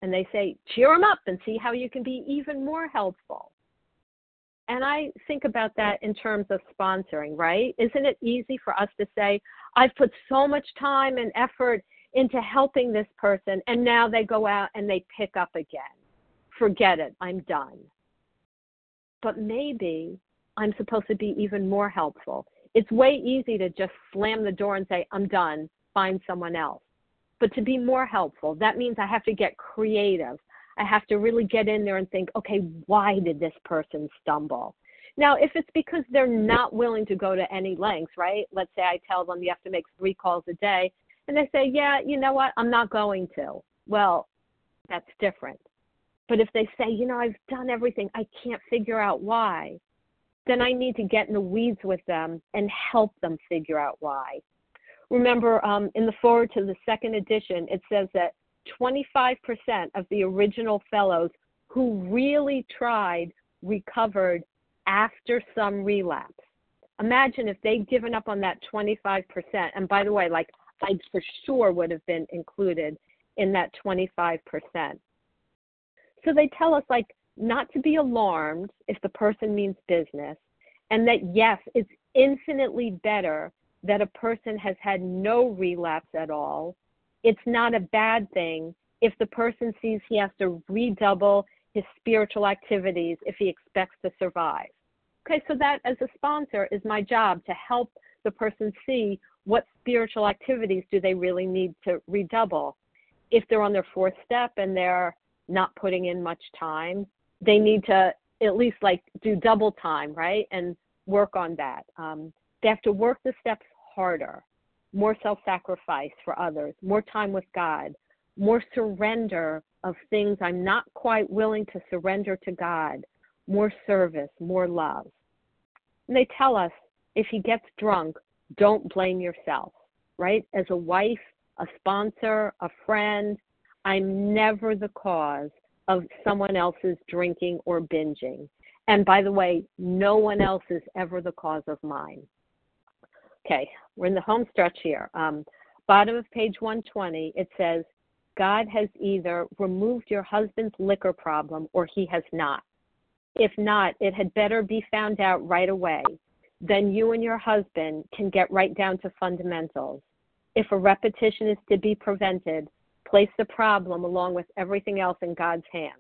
And they say, cheer him up and see how you can be even more helpful. And I think about that in terms of sponsoring, right? Isn't it easy for us to say, I've put so much time and effort into helping this person and now they go out and they pick up again. Forget it, I'm done. But maybe I'm supposed to be even more helpful. It's way easy to just slam the door and say, I'm done, find someone else. But to be more helpful, that means I have to get creative. I have to really get in there and think, okay, why did this person stumble? Now, if it's because they're not willing to go to any lengths, right? Let's say I tell them you have to make three calls a day and they say, yeah, you know what, I'm not going to. Well, that's different. But if they say, you know, I've done everything, I can't figure out why, then I need to get in the weeds with them and help them figure out why. Remember, um, in the foreword to the second edition, it says that 25% of the original fellows who really tried recovered after some relapse. Imagine if they'd given up on that 25%. And by the way, like I for sure would have been included in that 25%. So they tell us, like, not to be alarmed if the person means business, and that yes, it's infinitely better that a person has had no relapse at all. It's not a bad thing if the person sees he has to redouble his spiritual activities if he expects to survive. Okay, so that as a sponsor is my job to help the person see what spiritual activities do they really need to redouble. If they're on their fourth step and they're not putting in much time, they need to at least like do double time, right? And work on that. Um, they have to work the steps harder, more self sacrifice for others, more time with God, more surrender of things I'm not quite willing to surrender to God, more service, more love. And they tell us if he gets drunk, don't blame yourself, right? As a wife, a sponsor, a friend, I'm never the cause of someone else's drinking or binging. And by the way, no one else is ever the cause of mine. Okay, we're in the home stretch here. Um, bottom of page 120, it says, God has either removed your husband's liquor problem or he has not. If not, it had better be found out right away. Then you and your husband can get right down to fundamentals. If a repetition is to be prevented, place the problem along with everything else in God's hands.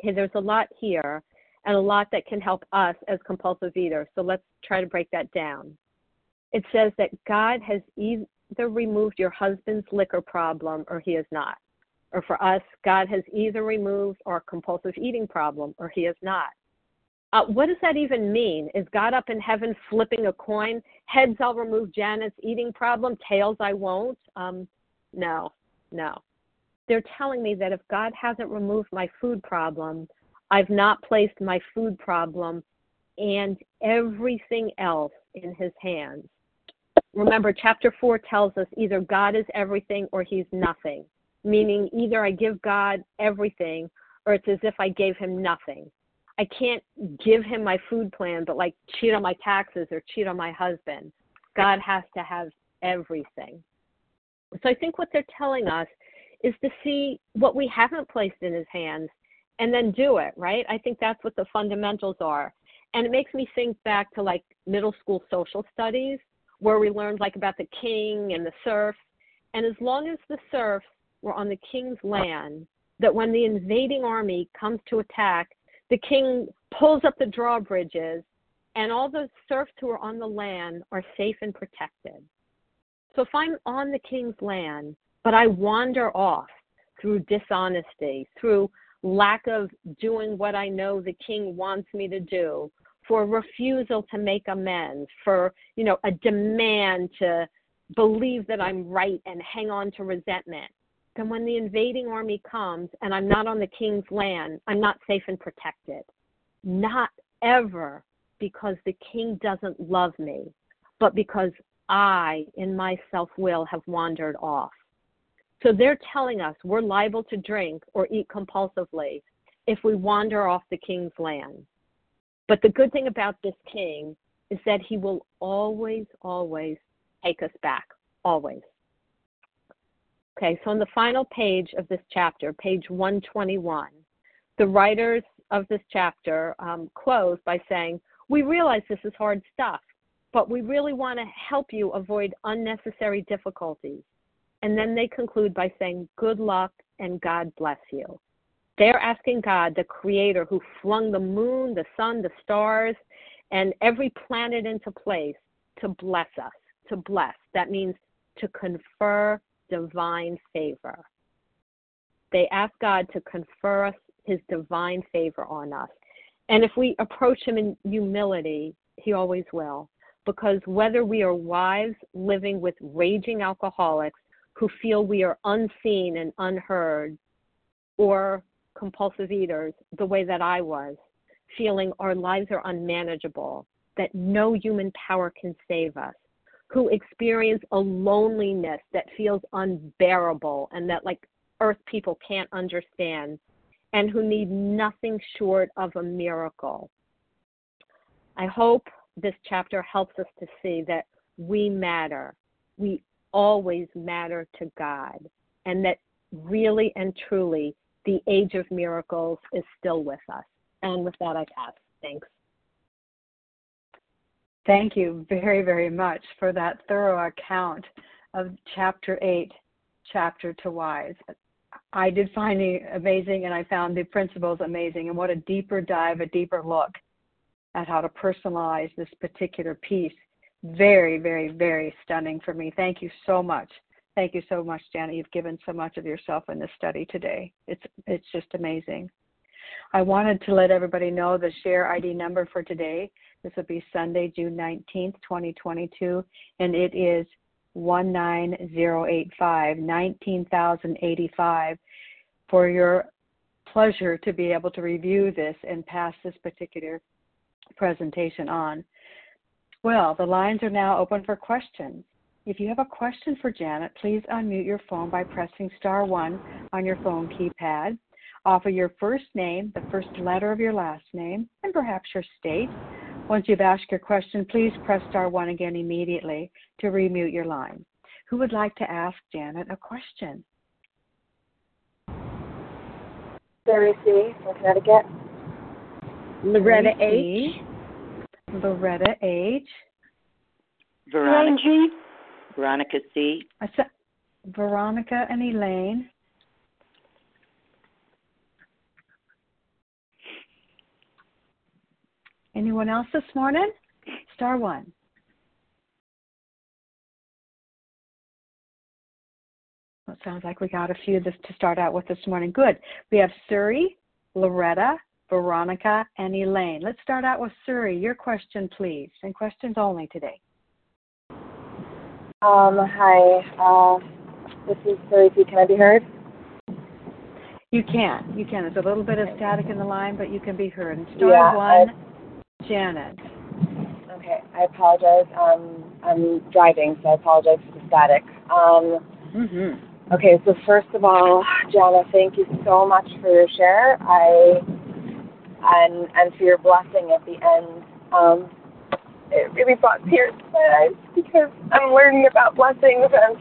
Okay, there's a lot here and a lot that can help us as compulsive eaters. So let's try to break that down. It says that God has either removed your husband's liquor problem or he has not. Or for us, God has either removed our compulsive eating problem or he has not. Uh, what does that even mean? Is God up in heaven flipping a coin? Heads, I'll remove Janet's eating problem. Tails, I won't. Um, no, no. They're telling me that if God hasn't removed my food problem, I've not placed my food problem and everything else in his hands. Remember, chapter 4 tells us either God is everything or he's nothing, meaning either I give God everything or it's as if I gave him nothing. I can't give him my food plan, but like cheat on my taxes or cheat on my husband. God has to have everything. So I think what they're telling us is to see what we haven't placed in his hands and then do it, right? I think that's what the fundamentals are. And it makes me think back to like middle school social studies where we learned like about the king and the serfs. And as long as the serfs were on the king's land, that when the invading army comes to attack, the king pulls up the drawbridges and all the serfs who are on the land are safe and protected. So if I'm on the king's land, but I wander off through dishonesty, through lack of doing what I know the king wants me to do, for refusal to make amends, for, you know, a demand to believe that I'm right and hang on to resentment, then when the invading army comes and I'm not on the king's land, I'm not safe and protected. Not ever because the king doesn't love me, but because I, in my self will, have wandered off. So they're telling us we're liable to drink or eat compulsively if we wander off the king's land. But the good thing about this king is that he will always, always take us back. Always. Okay, so on the final page of this chapter, page 121, the writers of this chapter um, close by saying, We realize this is hard stuff, but we really want to help you avoid unnecessary difficulties. And then they conclude by saying, Good luck and God bless you. They're asking God, the creator who flung the moon, the sun, the stars, and every planet into place, to bless us, to bless. That means to confer divine favor. They ask God to confer us his divine favor on us. And if we approach him in humility, he always will. Because whether we are wives living with raging alcoholics who feel we are unseen and unheard, or compulsive eaters the way that I was, feeling our lives are unmanageable, that no human power can save us, who experience a loneliness that feels unbearable and that like earth people can't understand, and who need nothing short of a miracle. I hope this chapter helps us to see that we matter. We always matter to God, and that really and truly the age of miracles is still with us. And with that, I pass. Thanks. Thank you very, very much for that thorough account of chapter 8, Chapter to Wives. I did find it amazing, and I found the principles amazing. And what a deeper dive, a deeper look at how to personalize this particular piece. Very, very, very stunning for me. Thank you so much. Thank you so much, Janet. You've given so much of yourself in this study today. It's it's just amazing. I wanted to let everybody know the share ID number for today. This will be Sunday, June 19th, 2022, and it is 19085, 19,085 for your pleasure to be able to review this and pass this particular presentation on. Well, the lines are now open for questions. If you have a question for Janet, please unmute your phone by pressing star one on your phone keypad. Offer your first name, the first letter of your last name, and perhaps your state. Once you've asked your question, please press star one again immediately to remute your line. Who would like to ask Janet a question? Sarah C. from Connecticut. Loretta H. Loretta H. Veronica G. Veronica C. Veronica and Elaine. Anyone else this morning? Star one. Well, it sounds like we got a few this, to start out with this morning. Good. We have Suri, Loretta, Veronica, and Elaine. Let's start out with Suri. Your question, please, and questions only today. Um, hi. Uh, this is Suri. Can I be heard? You can. You can. There's a little bit of static in the line, but you can be heard. And star yeah, one. I- Janet. Okay, I apologize. Um, I'm driving, so I apologize for the static. Um, Mm-hmm. okay, so first of all, Jana, thank you so much for your share. I and and for your blessing at the end. Um, it really brought tears to my eyes because I'm learning about blessings and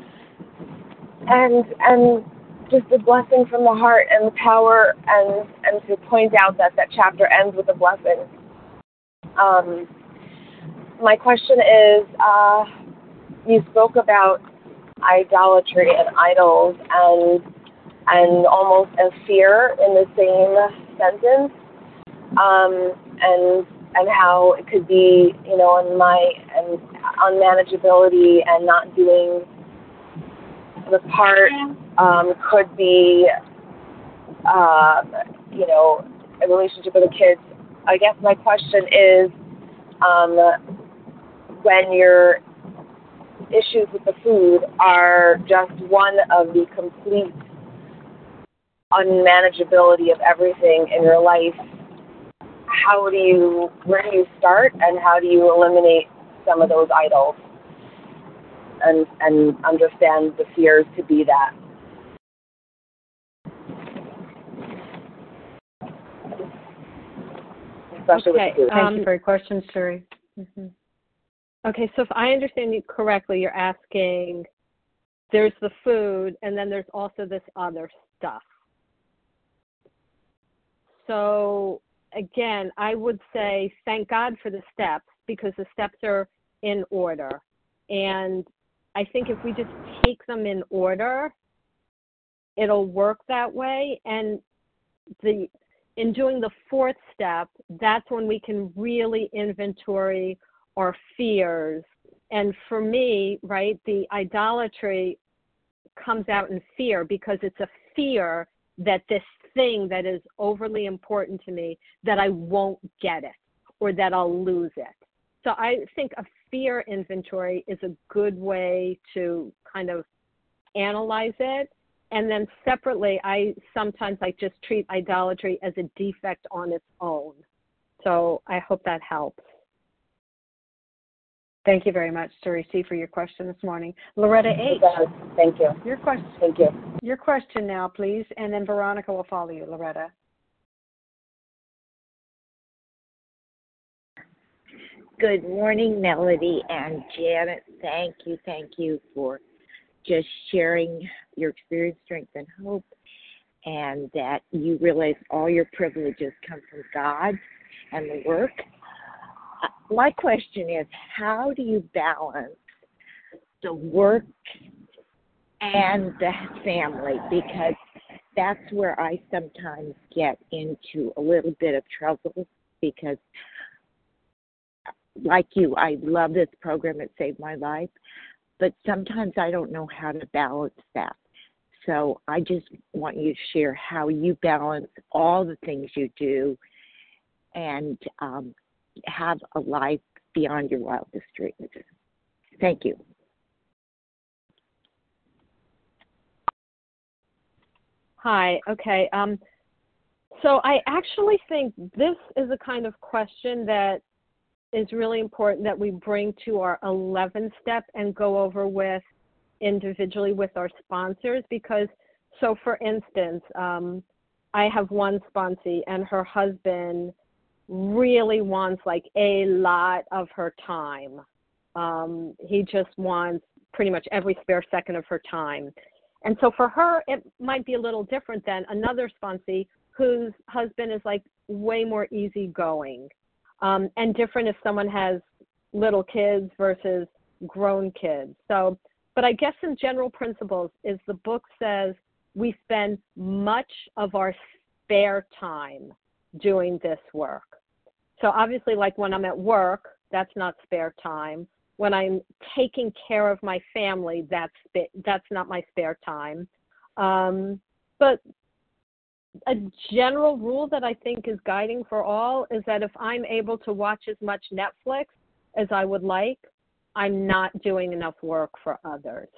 and and just the blessing from the heart and the power and and to point out that that chapter ends with a blessing. Um, my question is, uh, you spoke about idolatry and idols and and almost a fear in the same sentence, um, and and how it could be, you know, on my and unmanageability and not doing the part um, could be, uh, you know, a relationship with the kids. I guess my question is um, when your issues with the food are just one of the complete unmanageability of everything in your life, how do you, where do you start and how do you eliminate some of those idols and, and understand the fears to be that? especially okay, with food. Thank um, you for your question, Suri. Mm-hmm. Okay, so if I understand you correctly, you're asking there's the food and then there's also this other stuff. So again, I would say thank God for the steps because the steps are in order. And I think if we just take them in order, it'll work that way. And the in doing the fourth step, that's when we can really inventory our fears. And for me, right, the idolatry comes out in fear because it's a fear that this thing that is overly important to me that I won't get it or that I'll lose it. So I think a fear inventory is a good way to kind of analyze it. And then separately i sometimes i just treat idolatry as a defect on its own. So i hope that helps Thank you very much, Suri C, for your question this morning. Loretta H. Thank you. Your question. Thank you. Your question now, please, and then Veronica will follow you. Loretta. Good morning, Melody and Janet. Thank you, thank you for just sharing your experience, strength, and hope, and that you realize all your privileges come from God and the work. My question is how do you balance the work and the family? Because that's where I sometimes get into a little bit of trouble because, like you, I love this program. It saved my life. But sometimes I don't know how to balance that. So I just want you to share how you balance all the things you do and um, have a life beyond your wildest dreams. Thank you. Hi. Okay. Um, so I actually think this is a kind of question that is really important that we bring to our 11th step and go over with individually with our sponsors because so for instance um, i have one sponsee and her husband really wants like a lot of her time. Um, he just wants pretty much every spare second of her time. And so for her it might be a little different than another sponsee whose husband is like way more easygoing um, and different if someone has little kids versus grown kids. So but I guess in general principles is the book says we spend much of our spare time doing this work. So obviously like when I'm at work, that's not spare time. When I'm taking care of my family, that's that's not my spare time. Um, but a general rule that I think is guiding for all is that if I'm able to watch as much Netflix as I would like, I'm not doing enough work for others.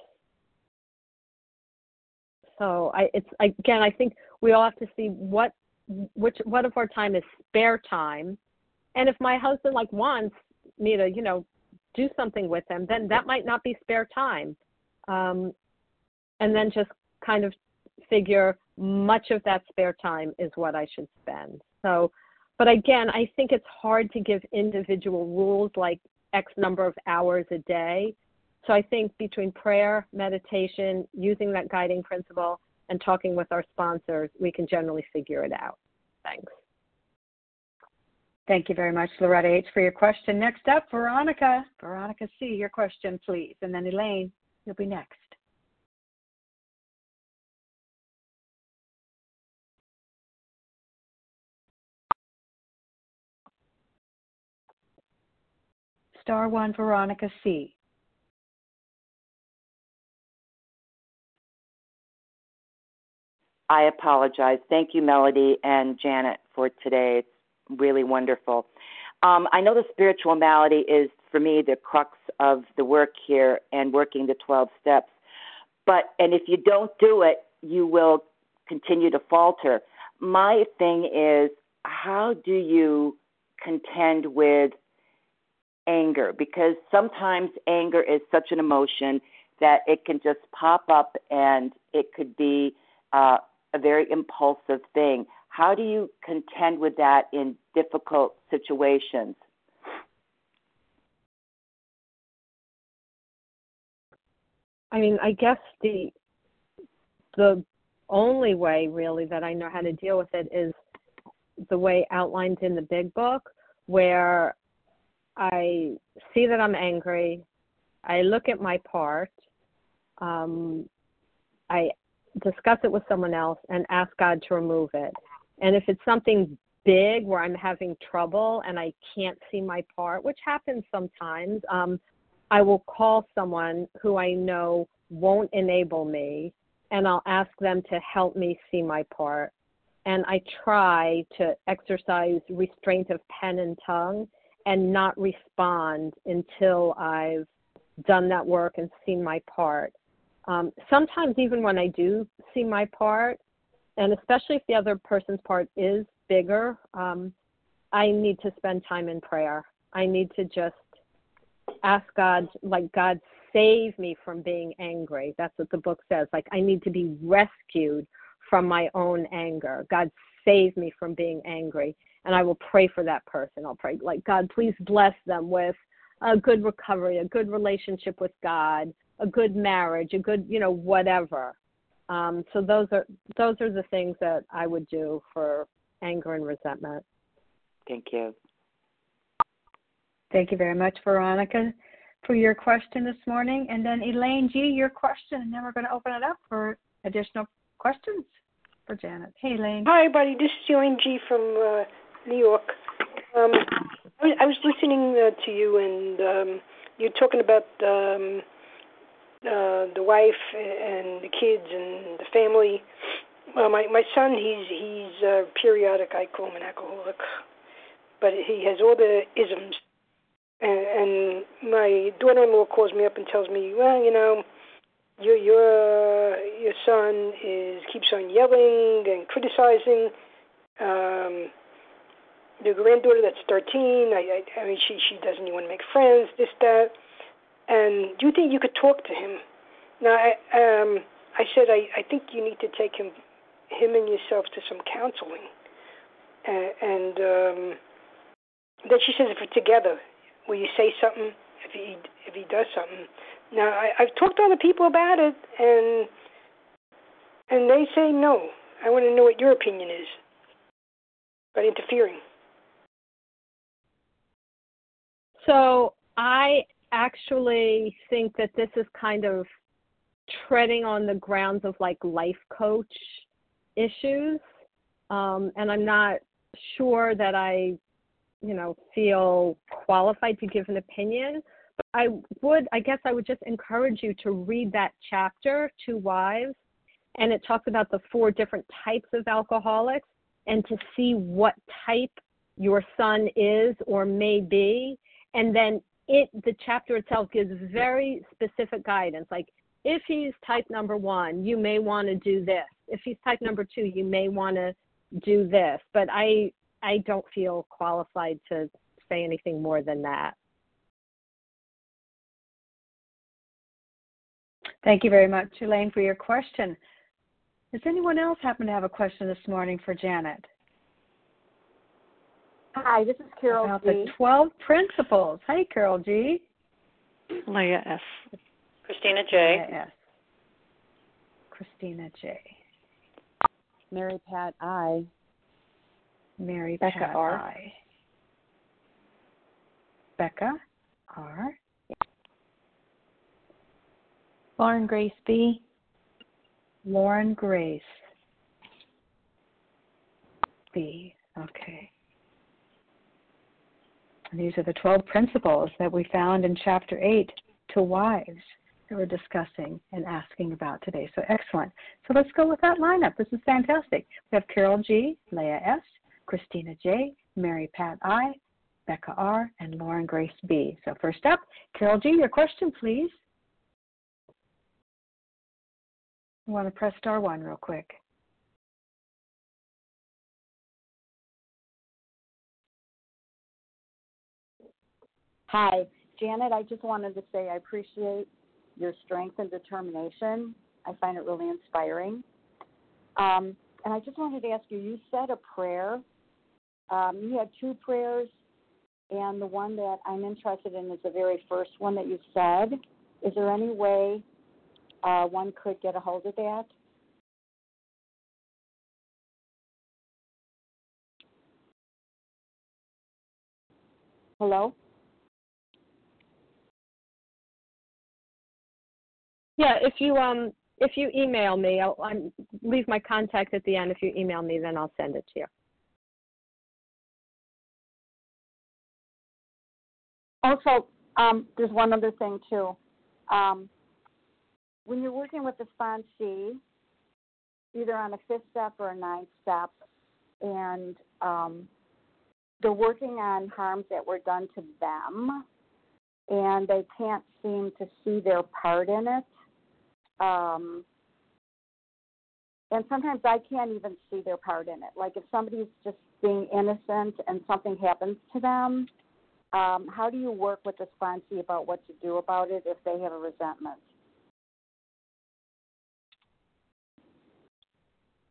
So I it's again I think we all have to see what which what of our time is spare time. And if my husband like wants me to, you know, do something with him, then that might not be spare time. Um, and then just kind of figure much of that spare time is what I should spend. So, but again, I think it's hard to give individual rules like X number of hours a day. So I think between prayer, meditation, using that guiding principle, and talking with our sponsors, we can generally figure it out. Thanks. Thank you very much, Loretta H., for your question. Next up, Veronica. Veronica C., your question, please. And then Elaine, you'll be next. star one Veronica C. I apologize. Thank you, Melody and Janet, for today. It's really wonderful. Um, I know the spiritual malady is, for me, the crux of the work here and working the 12 steps. But, and if you don't do it, you will continue to falter. My thing is, how do you contend with anger because sometimes anger is such an emotion that it can just pop up and it could be uh, a very impulsive thing. How do you contend with that in difficult situations? I mean, I guess the the only way really that I know how to deal with it is the way outlined in the big book where I see that I'm angry. I look at my part. Um, I discuss it with someone else and ask God to remove it. And if it's something big where I'm having trouble and I can't see my part, which happens sometimes, um, I will call someone who I know won't enable me and I'll ask them to help me see my part. And I try to exercise restraint of pen and tongue and not respond until I've done that work and seen my part. Um, sometimes, even when I do see my part, and especially if the other person's part is bigger, um, I need to spend time in prayer. I need to just ask God, like, God, save me from being angry. That's what the book says. Like, I need to be rescued from my own anger. God, save me from being angry and I will pray for that person. I'll pray, like, God, please bless them with a good recovery, a good relationship with God, a good marriage, a good, you know, whatever. Um, so those are those are the things that I would do for anger and resentment. Thank you. Thank you very much, Veronica, for your question this morning. And then Elaine G, your question, and then we're going to open it up for additional questions. for Janet. Hey, Elaine. Hi, everybody. This is Elaine G from uh, New York. Um, I, was, I was listening uh, to you, and um, you're talking about um, uh, the wife and the kids and the family. Well, my my son, he's he's uh, periodic. I call him an alcoholic, but he has all the isms. And, and my daughter-in-law calls me up and tells me, well, you know, your your your son is keeps on yelling and criticizing. Um, the granddaughter that's 13, I, I, I mean, she she doesn't even want to make friends. This that, and do you think you could talk to him? Now, I um, I said I I think you need to take him him and yourself to some counseling, and, and um, then she says if we're together, will you say something if he if he does something? Now I, I've talked to other people about it, and and they say no. I want to know what your opinion is about interfering. So I actually think that this is kind of treading on the grounds of like life coach issues. Um, and I'm not sure that I, you know, feel qualified to give an opinion. But I would, I guess I would just encourage you to read that chapter, To Wives, and it talks about the four different types of alcoholics and to see what type your son is or may be. And then it, the chapter itself gives very specific guidance, like if he's type number one, you may want to do this. If he's type number two, you may want to do this. But I I don't feel qualified to say anything more than that. Thank you very much, Elaine, for your question. Does anyone else happen to have a question this morning for Janet? Hi, this is Carol About G. the 12 principles. Hey, Carol G. Leah S. Christina J. Leah S. Christina J. Mary Pat I. Mary Becca Pat R. I. Becca R. Lauren Grace B. Lauren Grace B. Okay. These are the 12 principles that we found in chapter 8 to wives that we're discussing and asking about today. So excellent. So let's go with that lineup. This is fantastic. We have Carol G, Leah S, Christina J, Mary Pat I, Becca R, and Lauren Grace B. So first up, Carol G, your question, please. I want to press star one real quick. Hi, Janet. I just wanted to say I appreciate your strength and determination. I find it really inspiring. Um, and I just wanted to ask you you said a prayer. Um, you had two prayers, and the one that I'm interested in is the very first one that you said. Is there any way uh, one could get a hold of that? Hello? Yeah, if you um if you email me, I'll, I'll leave my contact at the end. If you email me, then I'll send it to you. Also, um, there's one other thing too. Um, when you're working with the sponsee, either on a fifth step or a ninth step, and um, they're working on harms that were done to them, and they can't seem to see their part in it. Um, and sometimes I can't even see their part in it. Like if somebody's just being innocent and something happens to them, um, how do you work with the sponsee about what to do about it if they have a resentment?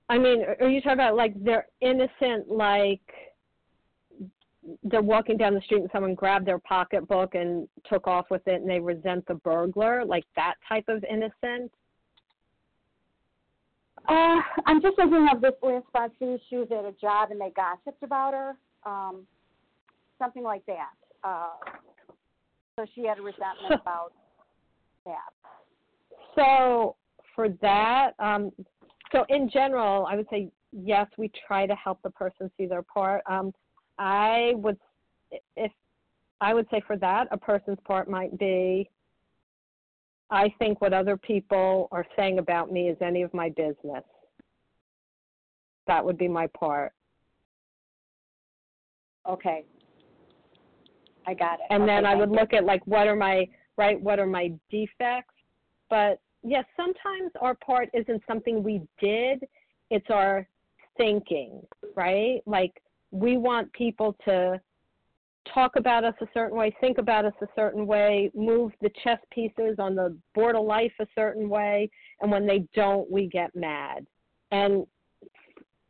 I mean, are you talking about like they're innocent, like they're walking down the street and someone grabbed their pocketbook and took off with it and they resent the burglar, like that type of innocent? Uh, I'm just thinking of this last sponsee. She was at a job and they gossiped about her, um, something like that. Uh, so she had a resentment about that. So for that, um, so in general, I would say yes, we try to help the person see their part. Um, I would, if I would say for that, a person's part might be, I think what other people are saying about me is any of my business. That would be my part. Okay. I got it. And okay, then I would you. look at like what are my right, what are my defects? But yes, sometimes our part isn't something we did, it's our thinking, right? Like we want people to talk about us a certain way, think about us a certain way, move the chess pieces on the board of life a certain way, and when they don't, we get mad. And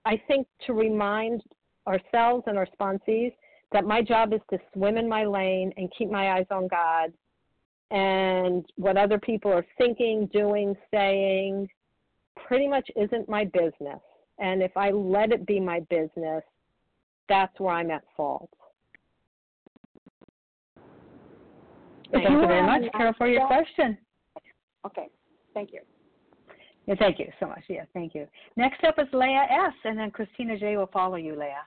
I think to remind ourselves and our sponsees that my job is to swim in my lane and keep my eyes on God. And what other people are thinking, doing, saying pretty much isn't my business. And if I let it be my business, that's where I'm at fault. Thank you very much, Carol, for your question. Okay. Thank you. Yeah, thank you so much. Yeah, thank you. Next up is Leah S., and then Christina J. will follow you, Leah.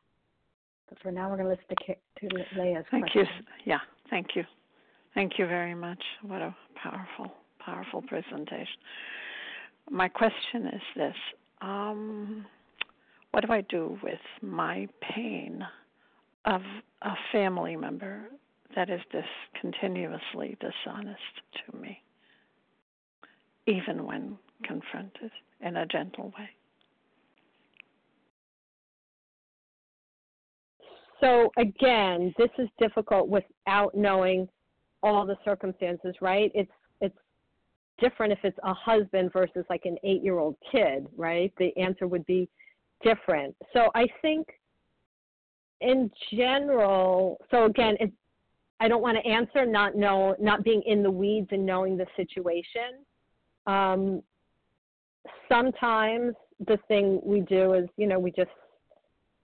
But for now, we're going to listen to, to Leah's Thank question. you. Yeah, thank you. Thank you very much. What a powerful, powerful presentation. My question is this um, What do I do with my pain of a family member that is this continuously dishonest to me, even when confronted in a gentle way? So again, this is difficult without knowing all the circumstances, right? It's it's different if it's a husband versus like an 8-year-old kid, right? The answer would be different. So I think in general, so again, it, I don't want to answer not know not being in the weeds and knowing the situation. Um, sometimes the thing we do is, you know, we just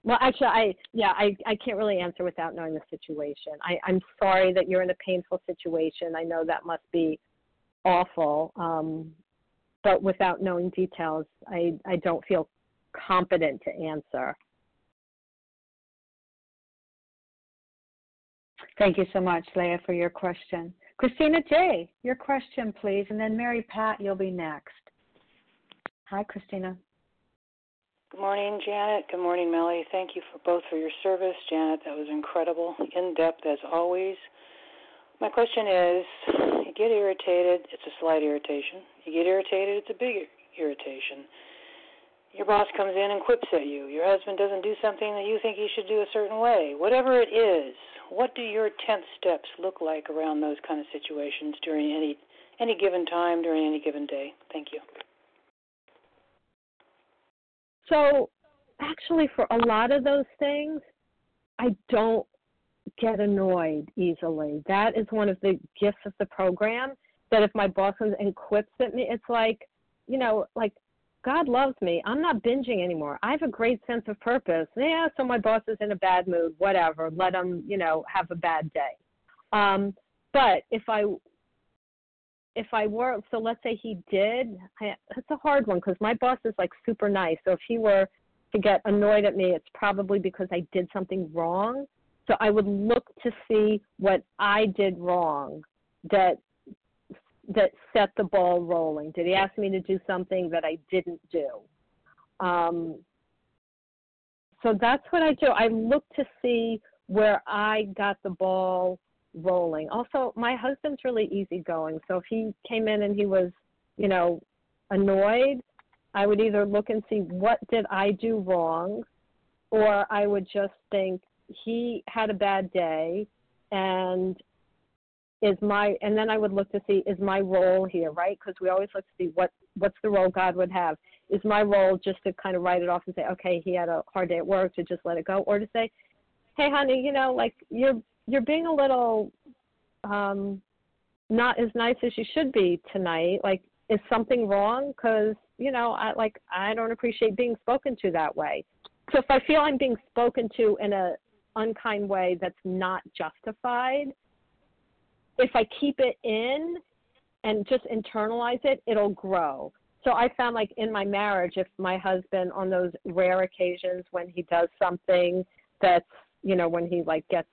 well, actually, I yeah, I I can't really answer without knowing the situation. I I'm sorry that you're in a painful situation. I know that must be awful, um, but without knowing details, I I don't feel competent to answer. Thank you so much, Leah, for your question. Christina J., your question, please, and then Mary Pat, you'll be next. Hi, Christina. Good morning, Janet. Good morning, Melly. Thank you for both for your service, Janet. That was incredible, in depth as always. My question is, you get irritated. It's a slight irritation. You get irritated. It's a big irritation. Your boss comes in and quips at you. Your husband doesn't do something that you think he should do a certain way. Whatever it is, what do your tenth steps look like around those kind of situations during any any given time during any given day? Thank you. So, actually, for a lot of those things, I don't get annoyed easily. That is one of the gifts of the program. That if my boss comes and quips at me, it's like, you know, like God loves me. I'm not binging anymore. I have a great sense of purpose. Yeah, so my boss is in a bad mood. Whatever. Let him, you know, have a bad day. Um, but if I if I were so let's say he did, I, it's a hard one because my boss is like super nice. So if he were to get annoyed at me, it's probably because I did something wrong. So I would look to see what I did wrong that that set the ball rolling. Did he ask me to do something that I didn't do? Um, so that's what I do. I look to see where I got the ball rolling. Also, my husband's really easygoing. So if he came in and he was, you know, annoyed, I would either look and see what did I do wrong, or I would just think he had a bad day and is my and then I would look to see is my role here, right? Because we always look to see what what's the role God would have. Is my role just to kind of write it off and say, okay, he had a hard day at work, to just let it go, or to say, hey, honey, you know, like you're you're being a little um not as nice as you should be tonight. Like, is something wrong? Because you know, I like I don't appreciate being spoken to that way. So if I feel I'm being spoken to in a unkind way that's not justified, if I keep it in and just internalize it, it'll grow. so I found like in my marriage, if my husband on those rare occasions when he does something that's you know when he like gets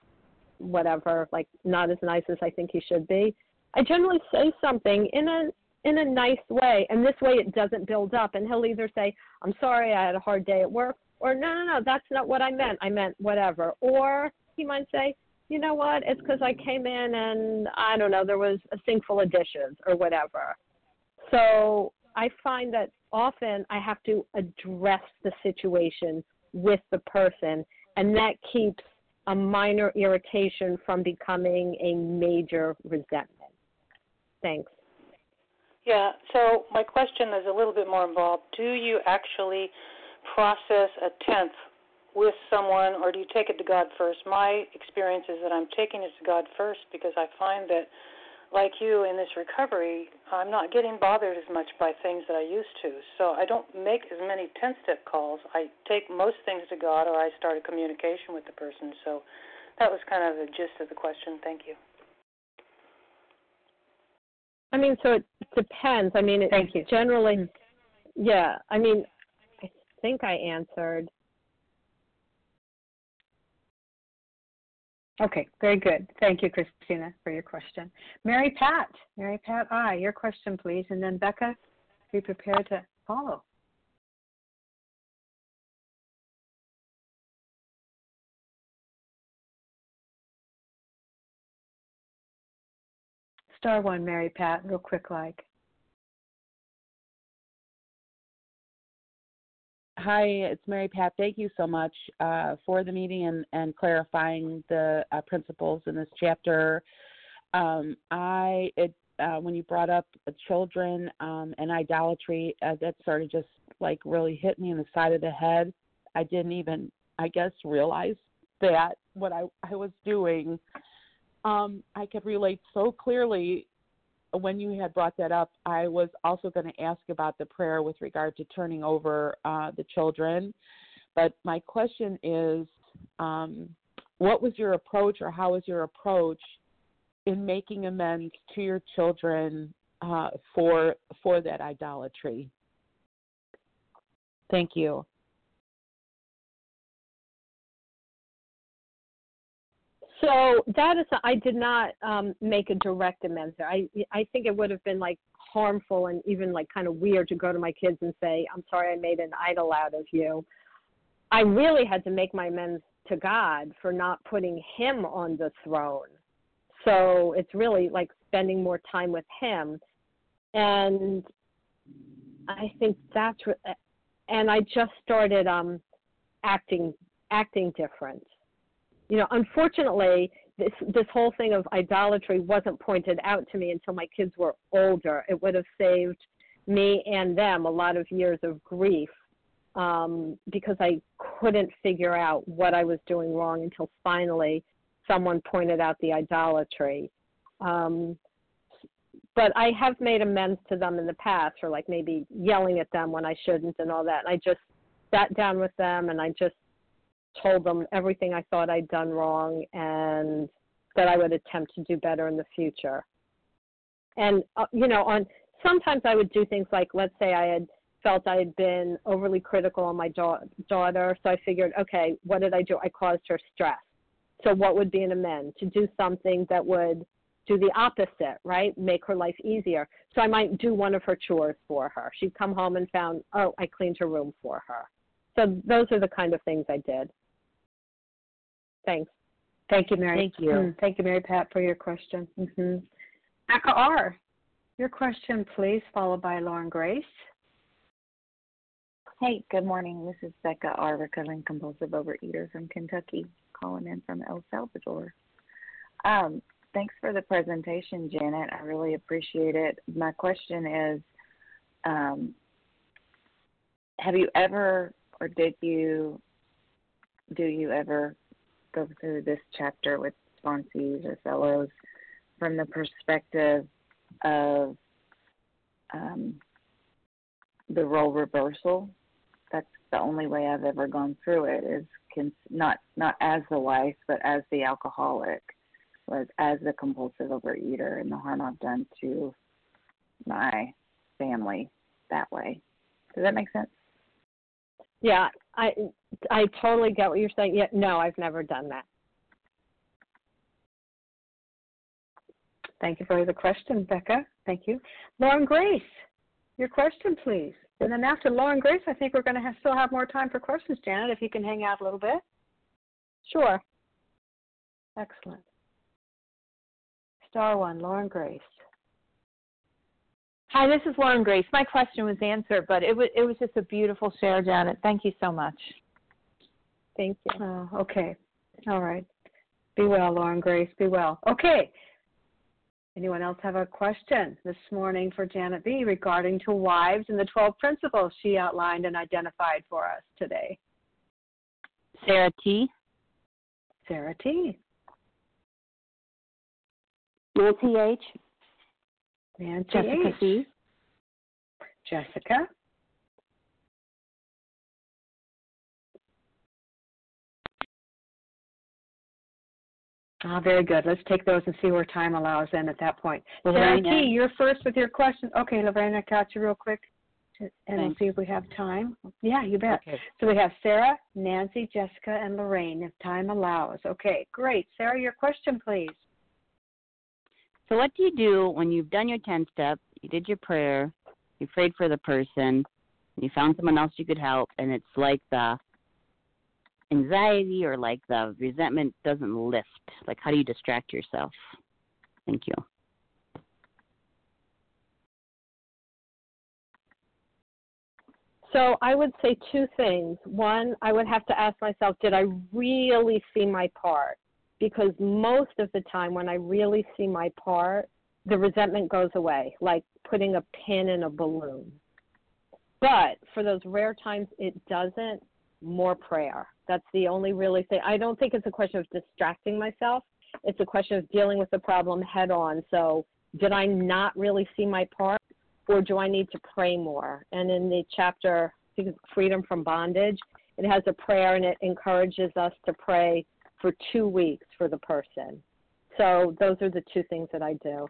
whatever like not as nice as I think he should be, I generally say something in a in a nice way, and this way it doesn't build up. And he'll either say, "I'm sorry, I had a hard day at work," or "No, no, no, that's not what I meant. I meant whatever." Or he might say, "You know what? It's because I came in and I don't know, there was a sink full of dishes or whatever." So I find that often I have to address the situation with the person, and that keeps a minor irritation from becoming a major resentment. Thanks. Yeah, so my question is a little bit more involved. Do you actually process a tenth with someone, or do you take it to God first? My experience is that I'm taking it to God first because I find that, like you in this recovery, I'm not getting bothered as much by things that I used to. So I don't make as many 10 step calls. I take most things to God, or I start a communication with the person. So that was kind of the gist of the question. Thank you. I mean, so it depends. I mean, it Thank you. generally, yeah. I mean, I think I answered. Okay, very good. Thank you, Christina, for your question. Mary Pat, Mary Pat I, your question, please. And then Becca, be prepared to follow. Star one, Mary Pat, real quick like. Hi, it's Mary Pat. Thank you so much uh, for the meeting and, and clarifying the uh, principles in this chapter. Um, I it uh, when you brought up children um, and idolatry, uh, that sort of just like really hit me in the side of the head. I didn't even, I guess, realize that what I, I was doing. Um, I could relate so clearly when you had brought that up, I was also going to ask about the prayer with regard to turning over uh, the children. But my question is, um, what was your approach, or how was your approach in making amends to your children uh, for for that idolatry? Thank you. So that is, I did not um, make a direct amends there. I, I think it would have been like harmful and even like kind of weird to go to my kids and say, "I'm sorry, I made an idol out of you." I really had to make my amends to God for not putting Him on the throne. So it's really like spending more time with Him, and I think that's. re- And I just started um, acting acting different you know, unfortunately, this this whole thing of idolatry wasn't pointed out to me until my kids were older. It would have saved me and them a lot of years of grief um, because I couldn't figure out what I was doing wrong until finally someone pointed out the idolatry. Um, but I have made amends to them in the past for like maybe yelling at them when I shouldn't and all that. And I just sat down with them and I just told them everything I thought I'd done wrong and that I would attempt to do better in the future. And uh, you know, on sometimes I would do things like let's say I had felt I had been overly critical on my da- daughter, so I figured, okay, what did I do? I caused her stress. So what would be an amend? To do something that would do the opposite, right? Make her life easier. So I might do one of her chores for her. She'd come home and found, oh, I cleaned her room for her. So those are the kind of things I did. Thanks. Thank you, Mary. Thank you. Mm, thank you, Mary Pat, for your question. Mm-hmm. Becca R., your question, please, followed by Lauren Grace. Hey, good morning. This is Becca R., recovering compulsive overeater from Kentucky, calling in from El Salvador. Um, thanks for the presentation, Janet. I really appreciate it. My question is um, Have you ever, or did you, do you ever go through this chapter with sponsees or fellows from the perspective of um, the role reversal. That's the only way I've ever gone through it is cons- not not as the wife, but as the alcoholic, was as the compulsive overeater and the harm I've done to my family that way. Does that make sense? Yeah, I I totally get what you're saying. Yeah, no, I've never done that. Thank you for the question, Becca. Thank you. Lauren Grace, your question, please. And then after Lauren Grace, I think we're going to have, still have more time for questions, Janet, if you can hang out a little bit. Sure. Excellent. Star one, Lauren Grace. Hi, this is Lauren Grace. My question was answered, but it was it was just a beautiful share, Janet. Thank you so much. Thank you. Oh, okay. All right. Be well, Lauren Grace. Be well. Okay. Anyone else have a question this morning for Janet B regarding to wives and the 12 principles she outlined and identified for us today? Sarah T. Sarah T. Nancy H. Nancy Jessica H. C. Jessica. Ah, very good. Let's take those and see where time allows then at that point. Sarah T, you're first with your question. Okay, Lorraine, I got you real quick. And we'll see if we have time. Yeah, you bet. Okay. So we have Sarah, Nancy, Jessica, and Lorraine, if time allows. Okay, great. Sarah, your question, please. So, what do you do when you've done your 10 step, you did your prayer, you prayed for the person, you found someone else you could help, and it's like the anxiety or like the resentment doesn't lift? Like, how do you distract yourself? Thank you. So I would say two things. One, I would have to ask myself, did I really see my part? Because most of the time when I really see my part, the resentment goes away, like putting a pin in a balloon. But for those rare times it doesn't, more prayer. That's the only really thing. I don't think it's a question of distracting myself. It's a question of dealing with the problem head on. So, did I not really see my part? or do I need to pray more? And in the chapter, Freedom from Bondage, it has a prayer and it encourages us to pray for two weeks for the person. So those are the two things that I do.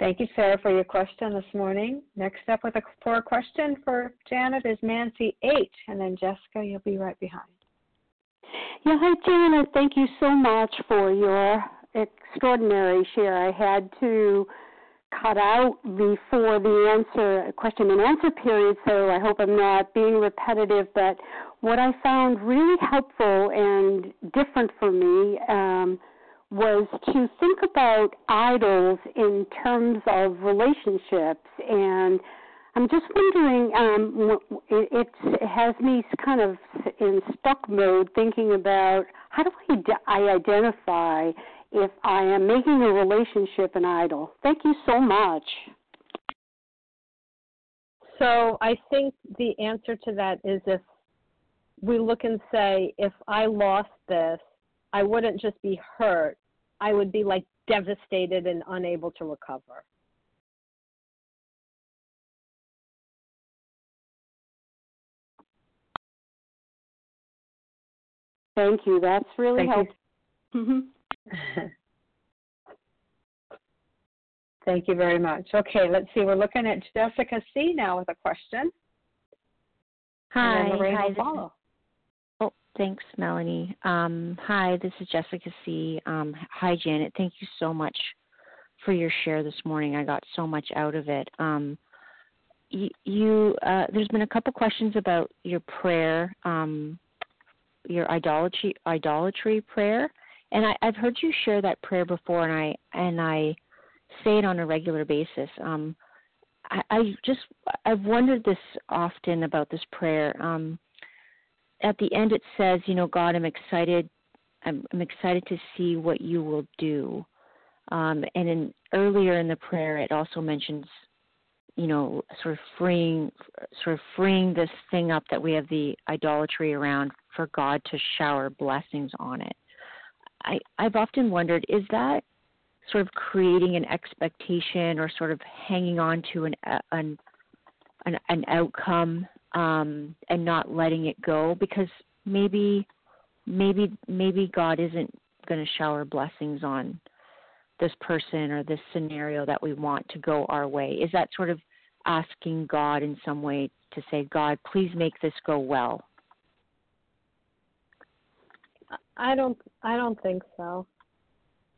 Thank you, Sarah, for your question this morning. Next up with a for a question for Janet is Nancy H. And then Jessica, you'll be right behind. Yeah, hi Janet. Thank you so much for your extraordinary share. I had to cut out before the answer question and answer period, so I hope I'm not being repetitive. But what I found really helpful and different for me um, was to think about idols in terms of relationships and I'm just wondering. Um, it, it has me kind of in stuck mode, thinking about how do I, I identify if I am making a relationship an idol. Thank you so much. So I think the answer to that is if we look and say, if I lost this, I wouldn't just be hurt, I would be like devastated and unable to recover. Thank you. That's really Thank you. helpful. Mm-hmm. Thank you very much. Okay, let's see. We're looking at Jessica C now with a question. Hi. And then Lorraine hi, will this follow. Is, oh, thanks, Melanie. Um, hi, this is Jessica C. Um, hi, Janet. Thank you so much for your share this morning. I got so much out of it. Um, you, you uh, there's been a couple questions about your prayer, um, your idolatry idolatry prayer, and I, I've heard you share that prayer before, and I and I say it on a regular basis. Um, I, I just I've wondered this often about this prayer. Um, at the end, it says, you know, God, I'm excited. I'm, I'm excited to see what you will do. Um, and in earlier in the prayer, it also mentions, you know, sort of freeing, sort of freeing this thing up that we have the idolatry around for God to shower blessings on it. I, I've often wondered, is that sort of creating an expectation or sort of hanging on to an an an, an outcome um, and not letting it go because maybe maybe maybe God isn't going to shower blessings on this person or this scenario that we want to go our way? Is that sort of asking God in some way to say, God, please make this go well? I don't I don't think so.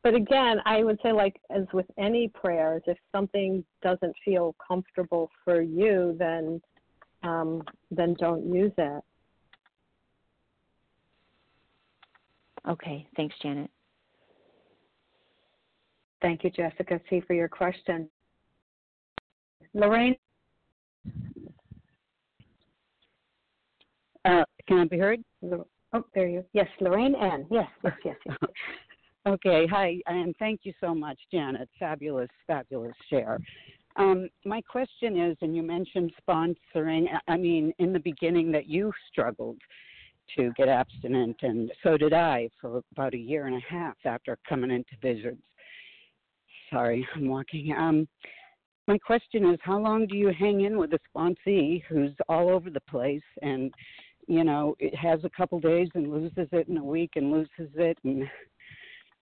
But again, I would say like as with any prayers, if something doesn't feel comfortable for you, then um, then don't use it. Okay, thanks, Janet. Thank you, Jessica C, for your question. Lorraine? Uh, can I be heard? Oh, there you. Yes, Lorraine N. Yes, yes, yes, yes. okay. Hi, and thank you so much, Janet. Fabulous, fabulous share. Um, my question is, and you mentioned sponsoring. I mean, in the beginning, that you struggled to get abstinent, and so did I for about a year and a half after coming into visions. Sorry, I'm walking. Um, my question is, how long do you hang in with a sponsee who's all over the place and you know, it has a couple days and loses it in a week and loses it and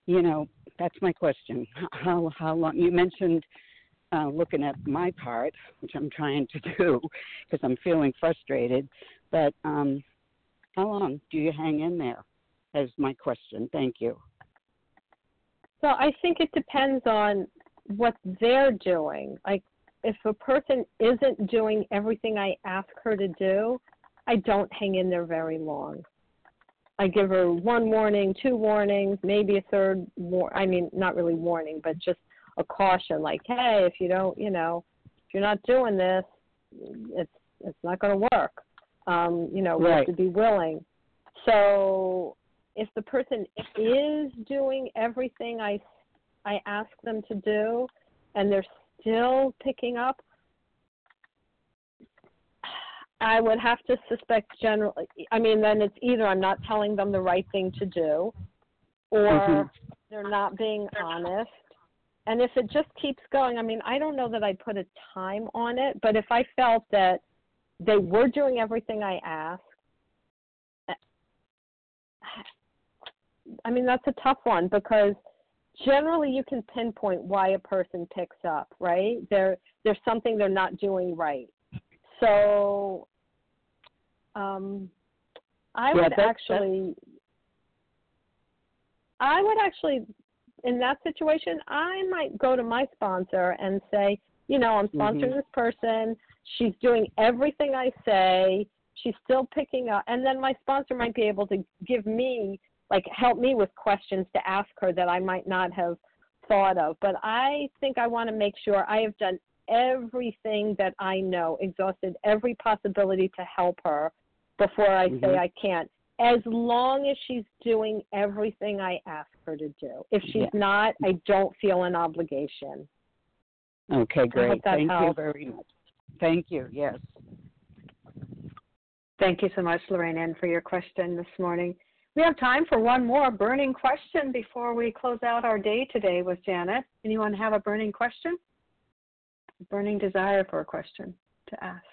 you know, that's my question. How how long you mentioned uh, looking at my part, which I'm trying to do because I'm feeling frustrated, but um how long do you hang in there? Is my question. Thank you. So I think it depends on what they're doing. Like if a person isn't doing everything I ask her to do, I don't hang in there very long. I give her one warning, two warnings, maybe a third war I mean not really warning, but just a caution like, hey, if you don't, you know, if you're not doing this, it's it's not going to work. Um, you know, we right. have to be willing. So if the person is doing everything I I ask them to do and they're still picking up, I would have to suspect generally. I mean, then it's either I'm not telling them the right thing to do, or Mhm. they're not being honest. And if it just keeps going, I mean, I don't know that I'd put a time on it, but if I felt that they were doing everything I asked, I mean, that's a tough one because generally you can pinpoint why a person picks up, right? There, there's something they're not doing right. So, um, I Yeah, would that's- actually, I would actually, in that situation, I might go to my sponsor and say, you know, I'm sponsoring Mhm. this person. She's doing everything I say. She's still picking up, and then my sponsor might be able to give me, like, help me with questions to ask her that I might not have thought of. But I think I want to make sure I have done everything that I know, exhausted every possibility to help her before I say Mhm. I can't. As long as she's doing everything I ask her to do. If she's Yeah. not, I don't feel an obligation. Okay, great. that Thank you very much. Thank you. Yes. Thank you so much, Lorraine N, for your question this morning. We have time for one more burning question before we close out our day today with Janet. Anyone have a burning question? A burning desire for a question to ask?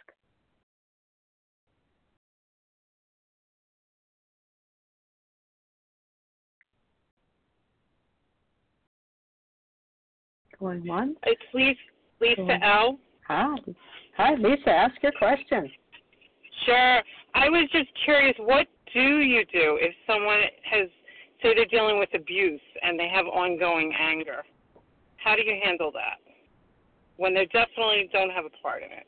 Going once? It's Lisa, Lisa L. Hi. Hi, Lisa. Ask your question. Sure. I was just curious, what do you do if someone has, say, they're dealing with abuse and they have ongoing anger? How do you handle that when they definitely don't have a part in it?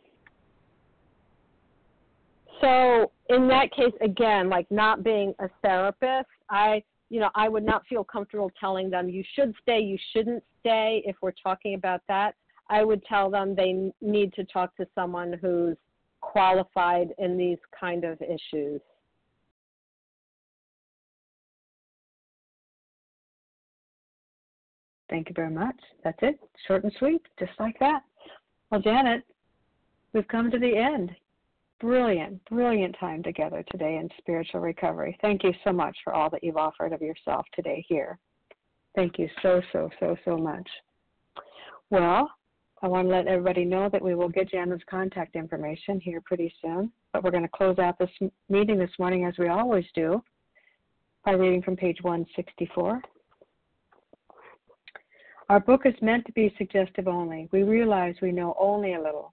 So in that case, again, like not being a therapist, I, you know, I would not feel comfortable telling them you should stay, you shouldn't stay. If we're talking about that, I would tell them they need to talk to someone who's qualified in these kind of issues. Thank you very much. That's it. Short and sweet, just like that. Well, Janet, we've come to the end. Brilliant, brilliant time together today in spiritual recovery. Thank you so much for all that you've offered of yourself today here. Thank you so, so, so, so much. Well, I want to let everybody know that we will get Janet's contact information here pretty soon, but we're going to close out this meeting this morning as we always do by reading from page 164. Our book is meant to be suggestive only. We realize we know only a little.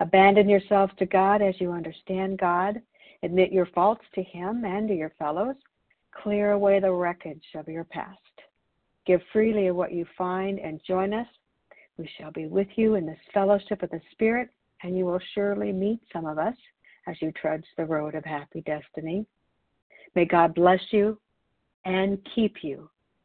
Abandon yourselves to God as you understand God. Admit your faults to Him and to your fellows. Clear away the wreckage of your past. Give freely of what you find and join us. We shall be with you in this fellowship of the Spirit, and you will surely meet some of us as you trudge the road of happy destiny. May God bless you and keep you